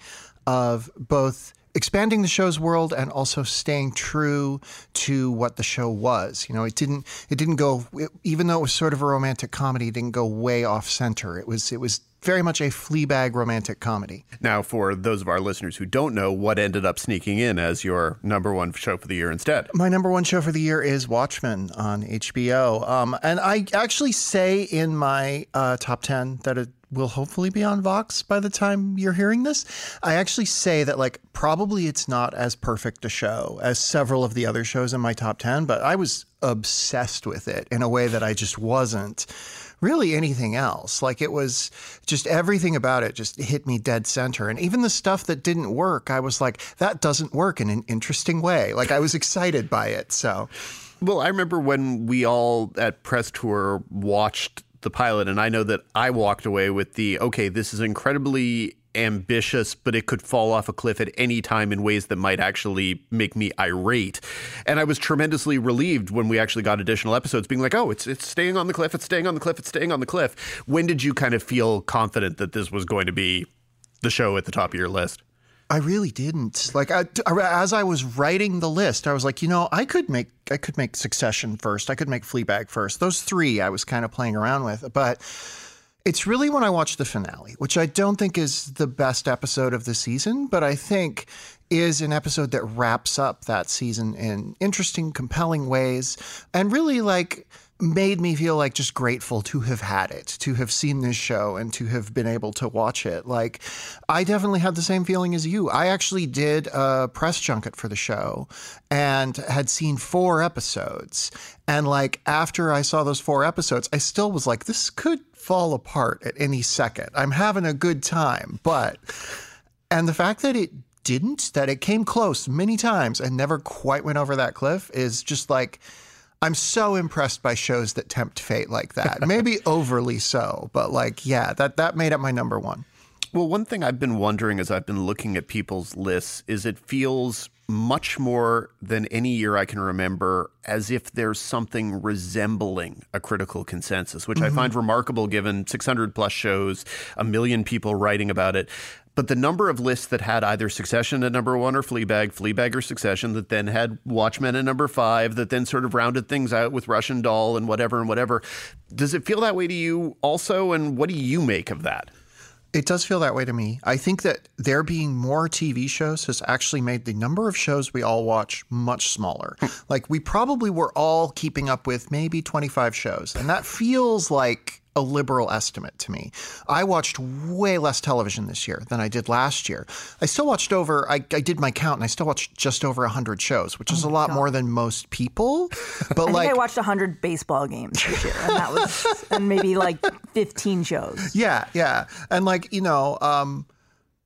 of both expanding the show's world and also staying true to what the show was. You know, it didn't it didn't go it, even though it was sort of a romantic comedy, it didn't go way off center. It was it was very much a Fleabag romantic comedy. Now, for those of our listeners who don't know, what ended up sneaking in as your number one show for the year instead? My number one show for the year is Watchmen on HBO. Um, and I actually say in my uh, top 10 that it will hopefully be on Vox by the time you're hearing this. I actually say that like probably it's not as perfect a show as several of the other shows in my top 10, but I was obsessed with it in a way that I just wasn't really anything else. Like it was just everything about it just hit me dead center. And even the stuff that didn't work, I was like, that doesn't work in an interesting way. Like I was excited by it. So. Well, I remember when we all at press tour watched the pilot, and I know that I walked away with the okay, this is incredibly ambitious, but it could fall off a cliff at any time in ways that might actually make me irate. And I was tremendously relieved when we actually got additional episodes being like, oh, it's it's staying on the cliff, it's staying on the cliff, it's staying on the cliff. When did you kind of feel confident that this was going to be the show at the top of your list. I really didn't. Like I, as I was writing the list, I was like, you know, I could make I could make Succession first. I could make Fleabag first. Those three I was kind of playing around with, but it's really when I watched the finale, which I don't think is the best episode of the season, but I think is an episode that wraps up that season in interesting, compelling ways and really like made me feel like just grateful to have had it, to have seen this show and to have been able to watch it. Like, I definitely had the same feeling as you. I actually did a press junket for the show and had seen four episodes. And like, after I saw those four episodes, I still was like, this could fall apart at any second. I'm having a good time. But, and the fact that it didn't, that it came close many times and never quite went over that cliff is just like, I'm so impressed by shows that tempt fate like that. Maybe *laughs* overly so, but like, yeah, that that made it my number one. Well, one thing I've been wondering as I've been looking at people's lists is it feels much more than any year I can remember as if there's something resembling a critical consensus, which mm-hmm. I find remarkable given 600 plus shows, a million people writing about it. But the number of lists that had either Succession at number one or Fleabag, Fleabag or Succession, that then had Watchmen at number five, that then sort of rounded things out with Russian Doll and whatever and whatever. Does it feel that way to you also? And what do you make of that? It does feel that way to me. I think that there being more TV shows has actually made the number of shows we all watch much smaller. Hmm. like we probably were all keeping up with maybe 25 shows. And that feels like a liberal estimate to me. I watched way less television this year than I did last year. I still watched over, I, I did my count, and I still watched just over 100 shows, which is oh a lot God. more than most people. *laughs* But I like, I watched 100 baseball games this year, and that was, *laughs* and maybe like 15 shows. Yeah, yeah. And like, you know, um,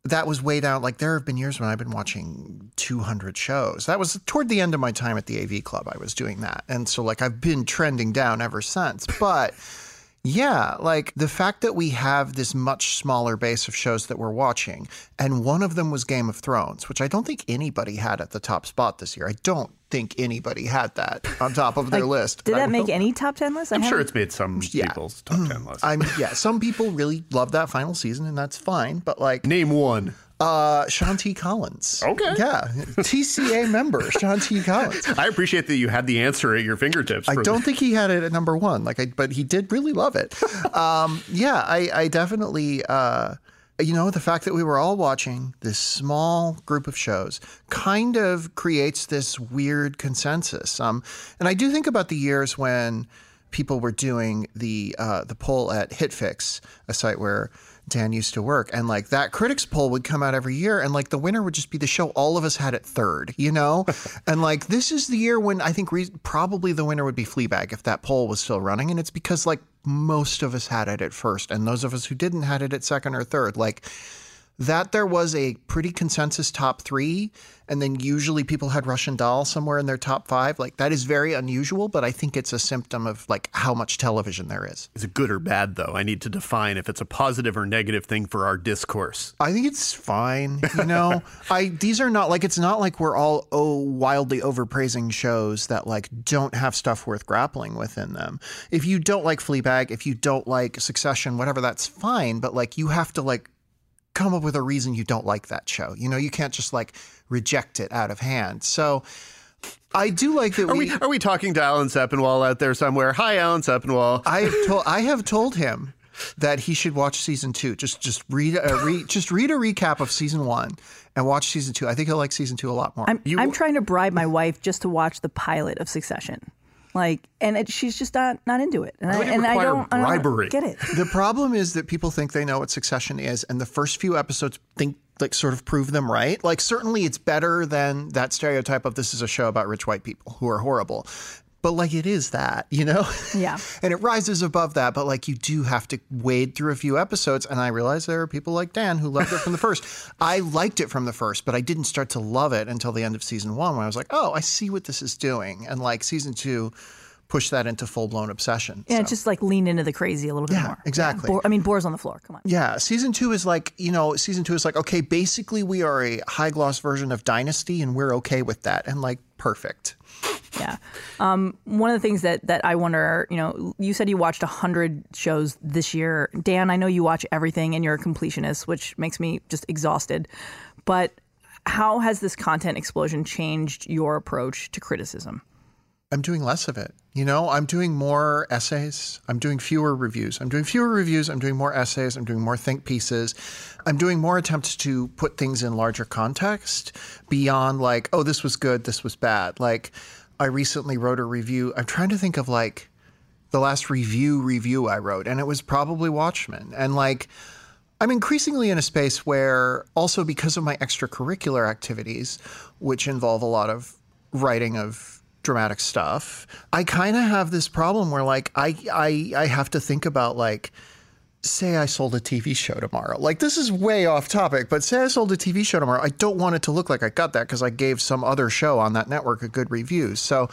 that was way down. Like there have been years when I've been watching 200 shows. That was toward the end of my time at the AV Club. I was doing that, and so like I've been trending down ever since. But yeah, like the fact that we have this much smaller base of shows that we're watching, and one of them was Game of Thrones, which I don't think anybody had at the top spot this year. I don't think anybody had that on top of their like, list. Did that make any top 10 list? I'm sure it's made some mm, yeah. people's top 10 list. Mm, I'm, yeah, some people really love that final season, and that's fine, but like. Name one. Uh. Collins. Okay. Yeah. TCA *laughs* member, Sean T. Collins. I appreciate that you had the answer at your fingertips. I don't the- think he had it at number one, like I, but he did really love it. *laughs* um, yeah, I, I definitely, uh, you know, the fact that we were all watching this small group of shows kind of creates this weird consensus. Um, and I do think about the years when people were doing the uh, the poll at HitFix, a site where Dan used to work. And like that critics poll would come out every year and like the winner would just be the show all of us had it third, you know? *laughs* and like this is the year when I think re- probably the winner would be Fleabag if that poll was still running. And it's because like most of us had it at first and those of us who didn't had it at second or third. Like that there was a pretty consensus top three, and then usually people had Russian Doll somewhere in their top five. Like that is very unusual, but I think it's a symptom of like how much television there is. Is it good or bad though? I need to define if it's a positive or negative thing for our discourse. I think it's fine. You know, *laughs* I these are not like it's not like we're all oh wildly overpraising shows that like don't have stuff worth grappling with in them. If you don't like Fleabag, if you don't like Succession, whatever, that's fine. But like you have to like come up with a reason you don't like that show. You know, you can't just like reject it out of hand. So I do like that. Are we, we are we talking to Alan Sepinwall out there somewhere? Hi, Alan Sepinwall. I have told I have told him that he should watch season two. Just just read a re, just read a recap of season one and watch season two. I think he'll like season two a lot more. I'm, you, I'm trying to bribe my wife just to watch the pilot of Succession. Like, and it, she's just not not into it, and, I, and I, don't, I don't get it. The problem is that people think they know what Succession is, and the first few episodes think like sort of prove them right. Like, certainly it's better than that stereotype of this is a show about rich white people who are horrible but like it is that, you know? Yeah. *laughs* and it rises above that, but like you do have to wade through a few episodes. And I realize there are people like Dan who loved it from the *laughs* first. I liked it from the first, but I didn't start to love it until the end of season one when I was like, oh, I see what this is doing. And like season two, push that into full blown obsession. Yeah, so. just like lean into the crazy a little bit yeah, more. Exactly. Yeah, I mean, Boar's on the floor. Come on. Yeah. Season two is like, you know, season two is like, okay, basically we are a high gloss version of Dynasty and we're okay with that. And like, perfect. Yeah. Um, one of the things that, that I wonder, you know, you said you watched 100 shows this year. Dan, I know you watch everything and you're a completionist, which makes me just exhausted. But how has this content explosion changed your approach to criticism? I'm doing less of it. You know, I'm doing more essays. I'm doing fewer reviews. I'm doing fewer reviews. I'm doing more essays. I'm doing more think pieces. I'm doing more attempts to put things in larger context beyond like, oh, this was good, this was bad. Like, I recently wrote a review. I'm trying to think of like the last review review I wrote, and it was probably Watchmen. And like, I'm increasingly in a space where also because of my extracurricular activities, which involve a lot of writing of dramatic stuff, I kind of have this problem where like I I I have to think about like say I sold a TV show tomorrow. Like this is way off topic, but say I sold a TV show tomorrow, I don't want it to look like I got that because I gave some other show on that network a good review. So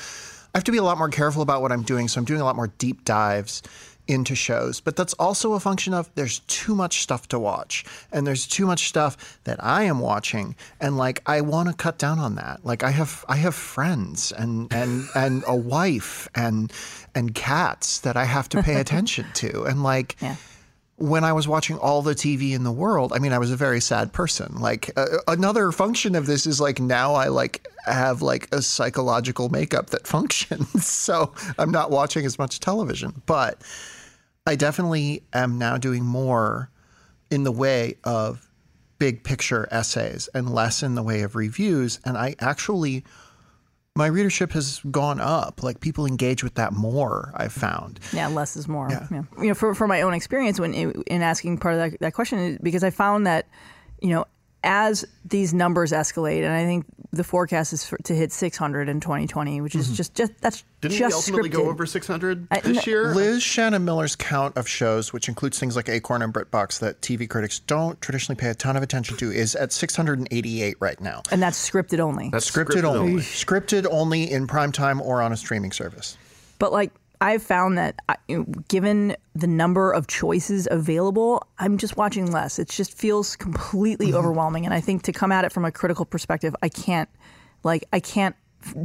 I have to be a lot more careful about what I'm doing. So I'm doing a lot more deep dives into shows, but that's also a function of there's too much stuff to watch and there's too much stuff that I am watching and like I want to cut down on that. Like I have I have friends and and and a wife and and cats that I have to pay *laughs* attention to and like yeah. When I was watching all the TV in the world, I mean, I was a very sad person. Like uh, another function of this is like now I like have like a psychological makeup that *laughs* functions. so I'm not watching as much television, but I definitely am now doing more in the way of big picture essays and less in the way of reviews. And I actually, my readership has gone up. Like people engage with that more, I've found. Yeah, less is more. Yeah. Yeah. You know, for, for my own experience when in asking part of that, that question, because I found that, you know, as these numbers escalate, and I think the forecast is for, to hit 600 in 2020, which is Mhm. just just that's Didn't just we ultimately go scripted. over 600 I- this year? Liz Shannon Miller's count of shows, which includes things like Acorn and BritBox that TV critics don't traditionally pay a ton of attention to, is at 688 right now. and that's scripted only. That's scripted, only. Scripted only in primetime or on a streaming service. But like I've found that I, you know, given the number of choices available, I'm just watching less. It just feels completely Mm-hmm. overwhelming. And I think to come at it from a critical perspective, I can't, like, I can't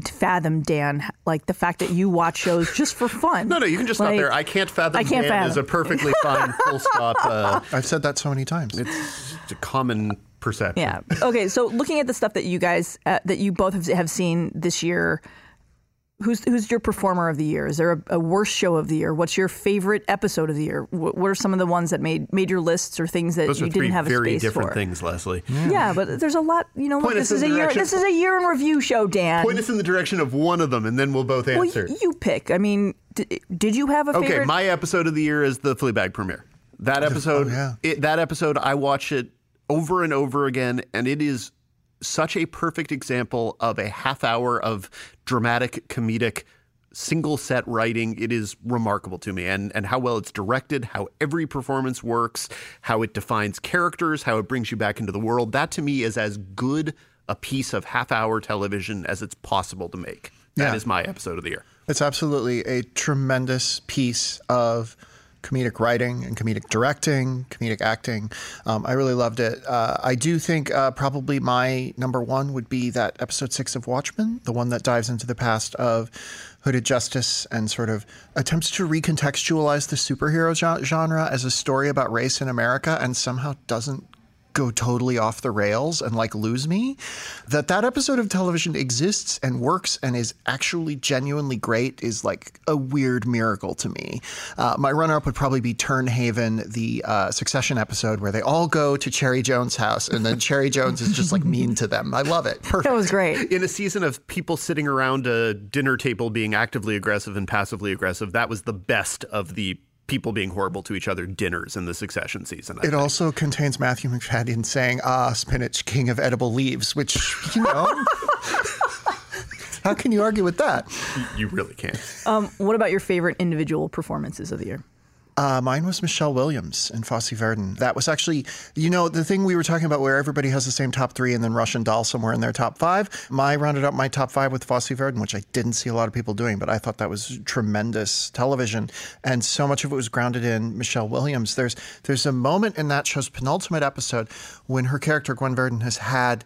fathom Dan like the fact that you watch shows just for fun. No, no, you can just Like, stop there. I can't fathom I can't Dan fathom. is a perfectly *laughs* fine full stop. Uh, I've said that so many times. It's just a common perception. Yeah. Okay. So looking at the stuff that you guys uh, that you both have, have seen this year, who's who's your performer of the year? Is there a, a worst show of the year? What's your favorite episode of the year? What, what are some of the ones that made made your lists or things that Those you are didn't have a very space different for? things, Leslie. Yeah, but there's a lot. You know, look, this is a in year. This is a year in review show, Dan. Point us in the direction of one of them, and then we'll both answer. y- you pick. I mean, d- did you have a favorite? okay, my episode of the year is the Fleabag premiere. That oh, episode, it, that episode, I watch it over and over again, and it is such a perfect example of a half hour of dramatic, comedic, single set writing. It is remarkable to me, and and how well it's directed, how every performance works, how it defines characters, how it brings you back into the world. That to me is as good a piece of half hour television as it's possible to make. That is Yeah. my episode of the year. It's absolutely a tremendous piece of comedic writing and comedic directing, comedic acting. Um, I really loved it. Uh, I do think uh, probably my number one would be that episode six of Watchmen, the one that dives into the past of hooded justice and sort of attempts to recontextualize the superhero genre as a story about race in America and somehow doesn't go totally off the rails and like lose me that that episode of television exists and works and is actually genuinely great is like a weird miracle to me. Uh, my runner-up would probably be Tern Haven the uh, succession episode where they all go to cherry jones house and then cherry jones is just like mean to them. I love it. Perfect that was great. In a season of people sitting around a dinner table being actively aggressive and passively aggressive that was the best of the people being horrible to each other dinners in the succession season I it also contains Matthew Macfadyen saying, ah, spinach, king of edible leaves, which, you know, *laughs* how can you argue with that? You really can't. um, what about your favorite individual performances of the year? Uh, mine was Michelle Williams and Fosse Verdon. That was actually, you know, the thing we were talking about where everybody has the same top three and then Russian Doll somewhere in their top five. My rounded up my top five with Fosse Verdon, which I didn't see a lot of people doing, but I thought that was tremendous television. And so much of it was grounded in Michelle Williams. There's there's a moment in that show's penultimate episode when her character, Gwen Verdon, has had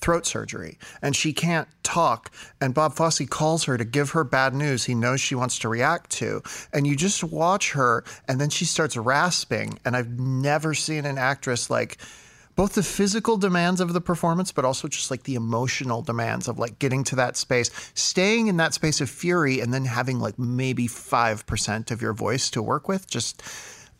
throat surgery and she can't talk. And Bob Fosse calls her to give her bad news he knows she wants to react to. And you just watch her and then she starts rasping. And I've never seen an actress like both the physical demands of the performance, but also just like the emotional demands of like getting to that space, staying in that space of fury, and then having like maybe 5% of your voice to work with. Just,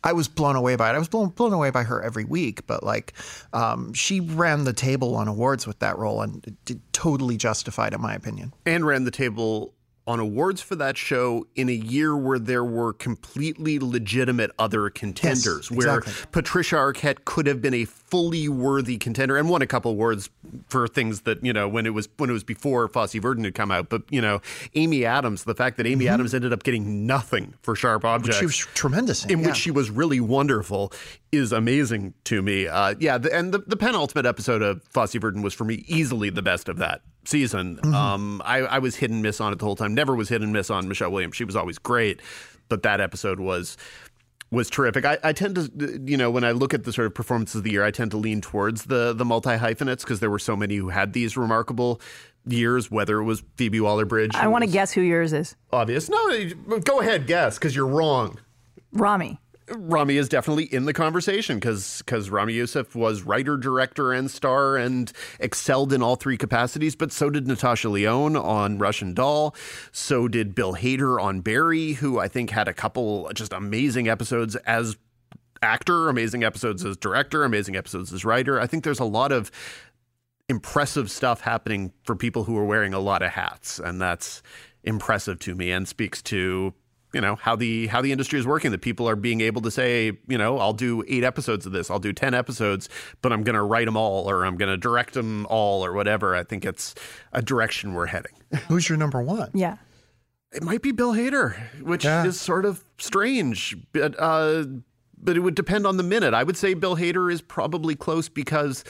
I was blown away by it. I was blown, blown away by her every week, but like um, she ran the table on awards with that role and it, it totally justified, in my opinion. And ran the table on awards for that show in a year where there were completely legitimate other contenders, Yes, exactly. where Patricia Arquette could have been a fully worthy contender and won a couple awards for things that you know when it was when it was before Fosse Verdon had come out. But you know, Amy Adams, the fact that Amy Mhm. Adams ended up getting nothing for Sharp Objects, she was tremendous in, in yeah. which she was really wonderful, is amazing to me. Uh, yeah, the, and the, the penultimate episode of Fosse Verdon was for me easily the best of that season. Mhm. Um, I, I was hit and miss on it the whole time. Never was hit and miss on Michelle Williams. She was always great, but that episode was was terrific. I, I tend to, you know, when I look at the sort of performances of the year, I tend to lean towards the the multi hyphenates because there were so many who had these remarkable years. Whether it was Phoebe Waller Bridge, I want to guess who yours is. obvious. No, go ahead, guess because you're wrong. Ramy. Ramy is definitely in the conversation because because Ramy Youssef was writer, director, and star and excelled in all three capacities. But so did Natasha Lyonne on Russian Doll. So did Bill Hader on Barry, who I think had a couple just amazing episodes as actor, amazing episodes as director, amazing episodes as writer. I think there's a lot of impressive stuff happening for people who are wearing a lot of hats, and that's impressive to me and speaks to you know how the how the industry is working that people are being able to say you know I'll do 8 episodes of this I'll do 10 episodes but I'm going to write them all or I'm going to direct them all or whatever I think it's a direction we're heading Who's your number one? Yeah. it might be Bill Hader which is sort of strange but uh but it would depend on the minute I would say Bill Hader is probably close because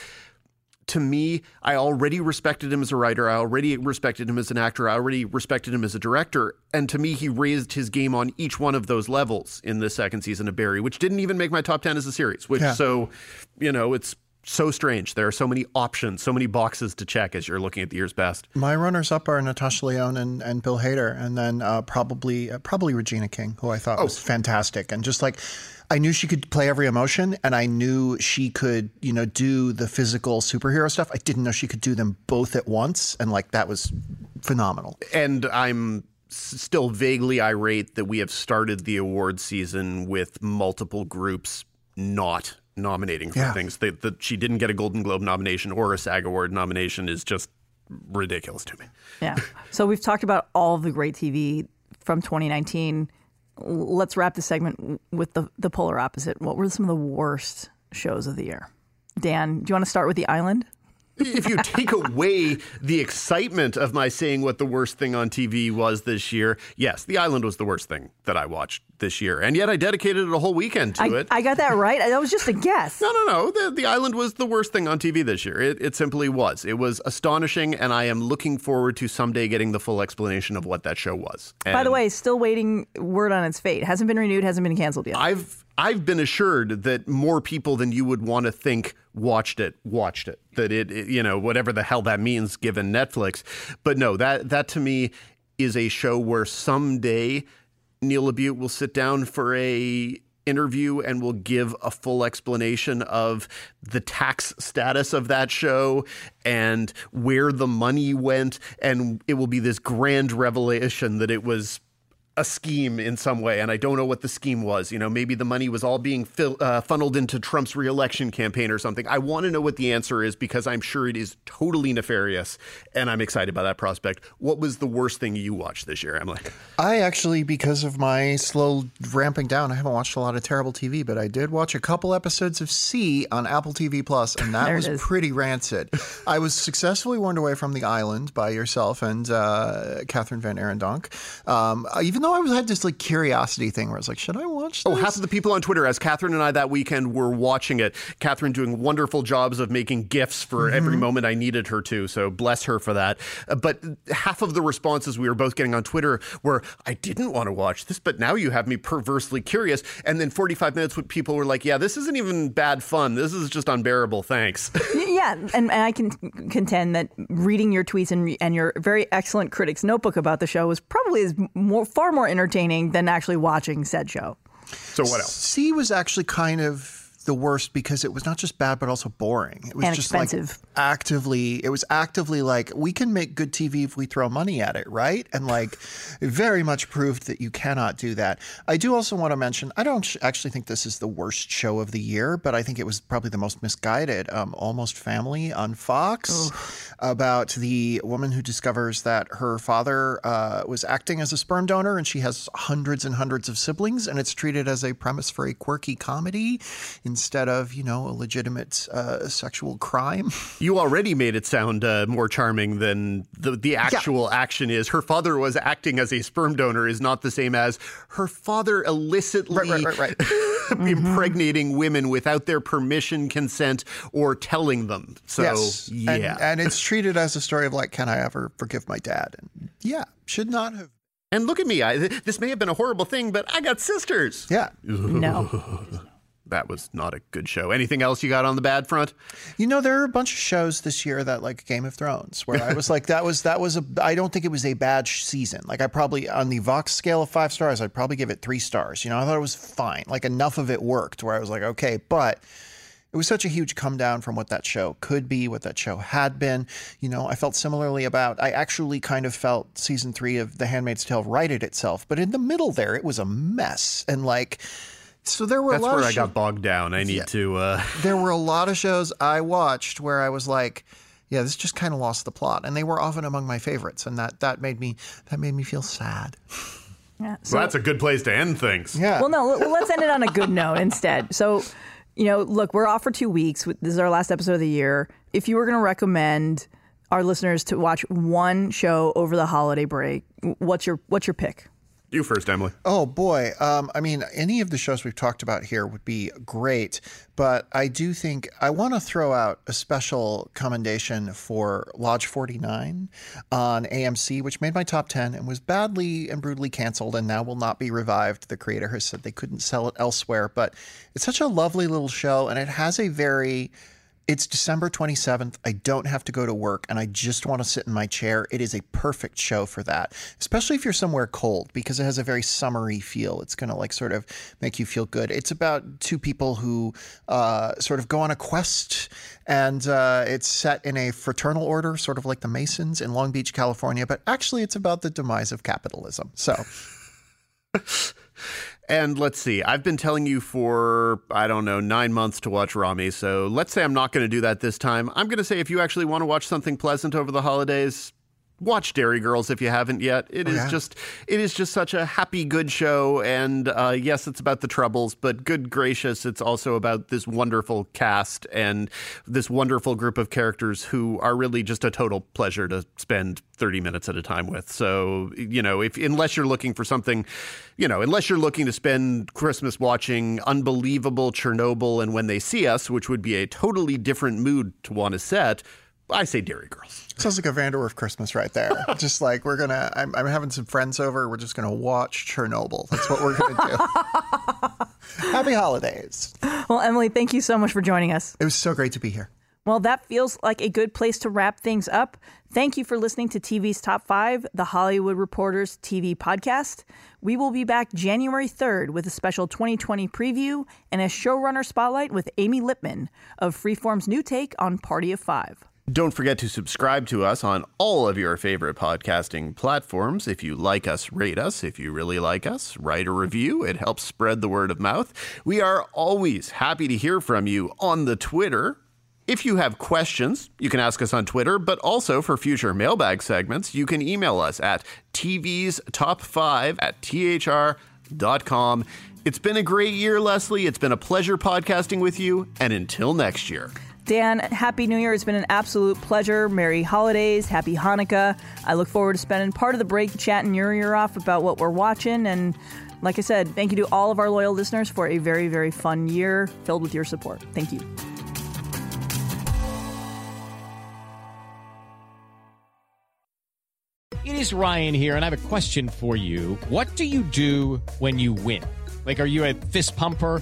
to me, I already respected him as a writer. I already respected him as an actor. I already respected him as a director. And to me, he raised his game on each one of those levels in the second season of Barry, which didn't even make my top 10 as a series, which Yeah. so, you know, it's so strange. There are so many options, so many boxes to check as you're looking at the year's best. My runners up are Natasha Lyonne and, and Bill Hader, and then uh, probably uh, probably Regina King, who I thought was fantastic, and just like I knew she could play every emotion, and I knew she could you know do the physical superhero stuff. I didn't know she could do them both at once, and like that was phenomenal. And I'm still vaguely irate that we have started the award season with multiple groups not nominating for Yeah. things. That, that she didn't get a Golden Globe nomination or a SAG Award nomination is just ridiculous to me. Yeah. So we've talked about all the great TV from 2019. Let's wrap the segment with the, the polar opposite. What were some of the worst shows of the year? Dan, do you want to start with The I-Land? If you take away the excitement of my saying what the worst thing on TV was this year, yes, The I-Land was the worst thing that I watched this year. And yet I dedicated a whole weekend to I, it. I got that right. That was just a guess. *laughs* No, no, no. The, the I-Land was the worst thing on TV this year. It, it simply was. It was astonishing, and I am looking forward to someday getting the full explanation of what that show was. By the way, still waiting word on its fate. Hasn't been renewed, hasn't been canceled yet. I've I've been assured that more people than you would want to think watched it, watched it. That it, it- you know, whatever the hell that means given Netflix. But no, that that to me is a show where someday Neil LaBute will sit down for a interview and will give a full explanation of the tax status of that show and where the money went and it will be this grand revelation that it was a scheme in some way, and I don't know what the scheme was. You know, maybe the money was all being fil- uh, funneled into Trump's reelection campaign or something. I want to know what the answer is because I'm sure it is totally nefarious, and I'm excited by that prospect. What was the worst thing you watched this year, Emily? I actually, because of my slow ramping down, I haven't watched a lot of terrible TV, but I did watch a couple episodes of See on Apple TV Plus, and that was is. pretty rancid. I was successfully warned away from the I-Land by yourself and uh, Kathryn VanArendonk. Um, even though though I was had this like curiosity thing where I was like, should I watch this? Oh, half of the people on Twitter, as Kathryn and I that weekend were watching it, Kathryn doing wonderful jobs of making gifs for every moment I needed her to. So bless her for that. Uh, but half of the responses we were both getting on Twitter were, I didn't want to watch this, but now you have me perversely curious. And then 45 minutes when people were like, yeah, this isn't even bad fun. This is just unbearable. Thanks. *laughs* yeah, and, and I can contend that reading your tweets and, and your very excellent critic's notebook about the show was probably as more far more entertaining than actually watching said show. So what else? See was actually kind of the worst because it was not just bad but also boring. It was And just expensive. like actively it was actively like we can make good TV if we throw money at it, right? And like very much proved that you cannot do that. I do also want to mention I don't sh- actually think this is the worst show of the year, but I think it was probably the most misguided. Um, Almost Family on Fox about the woman who discovers that her father uh, was acting as a sperm donor and she has hundreds and hundreds of siblings, and it's treated as a premise for a quirky comedy instead of, you know, a legitimate uh, sexual crime. *laughs* You already made it sound uh, more charming than the, the actual action is. Her father was acting as a sperm donor is not the same as her father illicitly Right, right, right, right. *laughs* impregnating women without their permission, consent, or telling them. So, yes. yeah. And, and it's *laughs* treated as a story of like, can I ever forgive my dad? And yeah, should not have. And look at me. I, this may have been a horrible thing, but I got sisters. Yeah. No. That was not a good show. Anything else you got on the bad front? You know, there are a bunch of shows this year that like Game of Thrones, where I was like, that was that was a. I don't think it was a bad season. Like I probably on the Vox scale of five stars, I'd probably give it three stars. You know, I thought it was fine. Like enough of it worked where I was like, okay, but. It was such a huge come down from what that show could be, what that show had been. You know, I felt similarly about. I actually kind of felt season three of The Handmaid's Tale righted itself, but in the middle there, it was a mess. And like, so there were That's a lot where of I show- got bogged down. I need to. Uh, *laughs* there were a lot of shows I watched where I was like, yeah, this just kind of lost the plot, and they were often among my favorites, and that that made me that made me feel sad. Yeah. well, that's a good place to end things. Yeah. Well, no, let's end it on a good note *laughs* instead. So, you know, look, we're off for two weeks. This is our last episode of the year. If you were going to recommend our listeners to watch one show over the holiday break, what's your what's your pick? You first, Emily. Oh boy, um, I mean, any of the shows we've talked about here would be great, but I do think I want to throw out a special commendation for Lodge 49 on AMC, which made my top 10 and was badly and brutally canceled and now will not be revived. The creator has said they couldn't sell it elsewhere, but it's such a lovely little show and it has a very it's December 27th. I don't have to go to work and I just want to sit in my chair. It is a perfect show for that, especially if you're somewhere cold because it has a very summery feel. It's going to like sort of make you feel good. It's about two people who uh, sort of go on a quest and uh, it's set in a fraternal order, sort of like the Masons in Long Beach, California, but actually it's about the demise of capitalism. So. *laughs* And let's see, I've been telling you for, I don't know, nine months to watch Ramy. So let's say I'm not going to do that this time. I'm going to say if you actually want to watch something pleasant over the holidays, watch Derry Girls if you haven't yet. It Oh, is yeah. just, it is just such a happy, good show. And uh, yes, it's about the troubles, but good gracious, it's also about this wonderful cast and this wonderful group of characters who are really just a total pleasure to spend 30 minutes at a time with. So, you know, if unless you're looking for something, you know, unless you're looking to spend Christmas watching unbelievable Chernobyl and When They See Us, which would be a totally different mood to want to set, I say Derry Girls. Sounds like a VanDerWerff Christmas right there. *laughs* just like we're gonna, I'm, I'm having some friends over. We're just gonna watch Chernobyl. That's what we're gonna do. *laughs* Happy holidays. Well, Emily, thank you so much for joining us. It was so great to be here. Well, that feels like a good place to wrap things up. Thank you for listening to TV's Top 5, the Hollywood Reporters TV podcast. We will be back January 3rd with a special 2020 preview and a showrunner spotlight with Amy Lippman of Freeform's new take on Party of Five. Don't forget to subscribe to us on all of your favorite podcasting platforms. If you like us, rate us. If you really like us, write a review. It helps spread the word of mouth. We are always happy to hear from you on the Twitter. If you have questions, you can ask us on Twitter, but also for future mailbag segments, you can email us at TV's Top 5 at THR.com. It's been a great year, Leslie. It's been a pleasure podcasting with you. And until next year. Dan, Happy New Year. It's been an absolute pleasure. Merry holidays. Happy Hanukkah. I look forward to spending part of the break chatting your ear off about what we're watching. And like I said, thank you to all of our loyal listeners for a very, very fun year filled with your support. Thank you. It is Ryan here, and I have a question for you. What do you do when you win? Like, are you a fist pumper?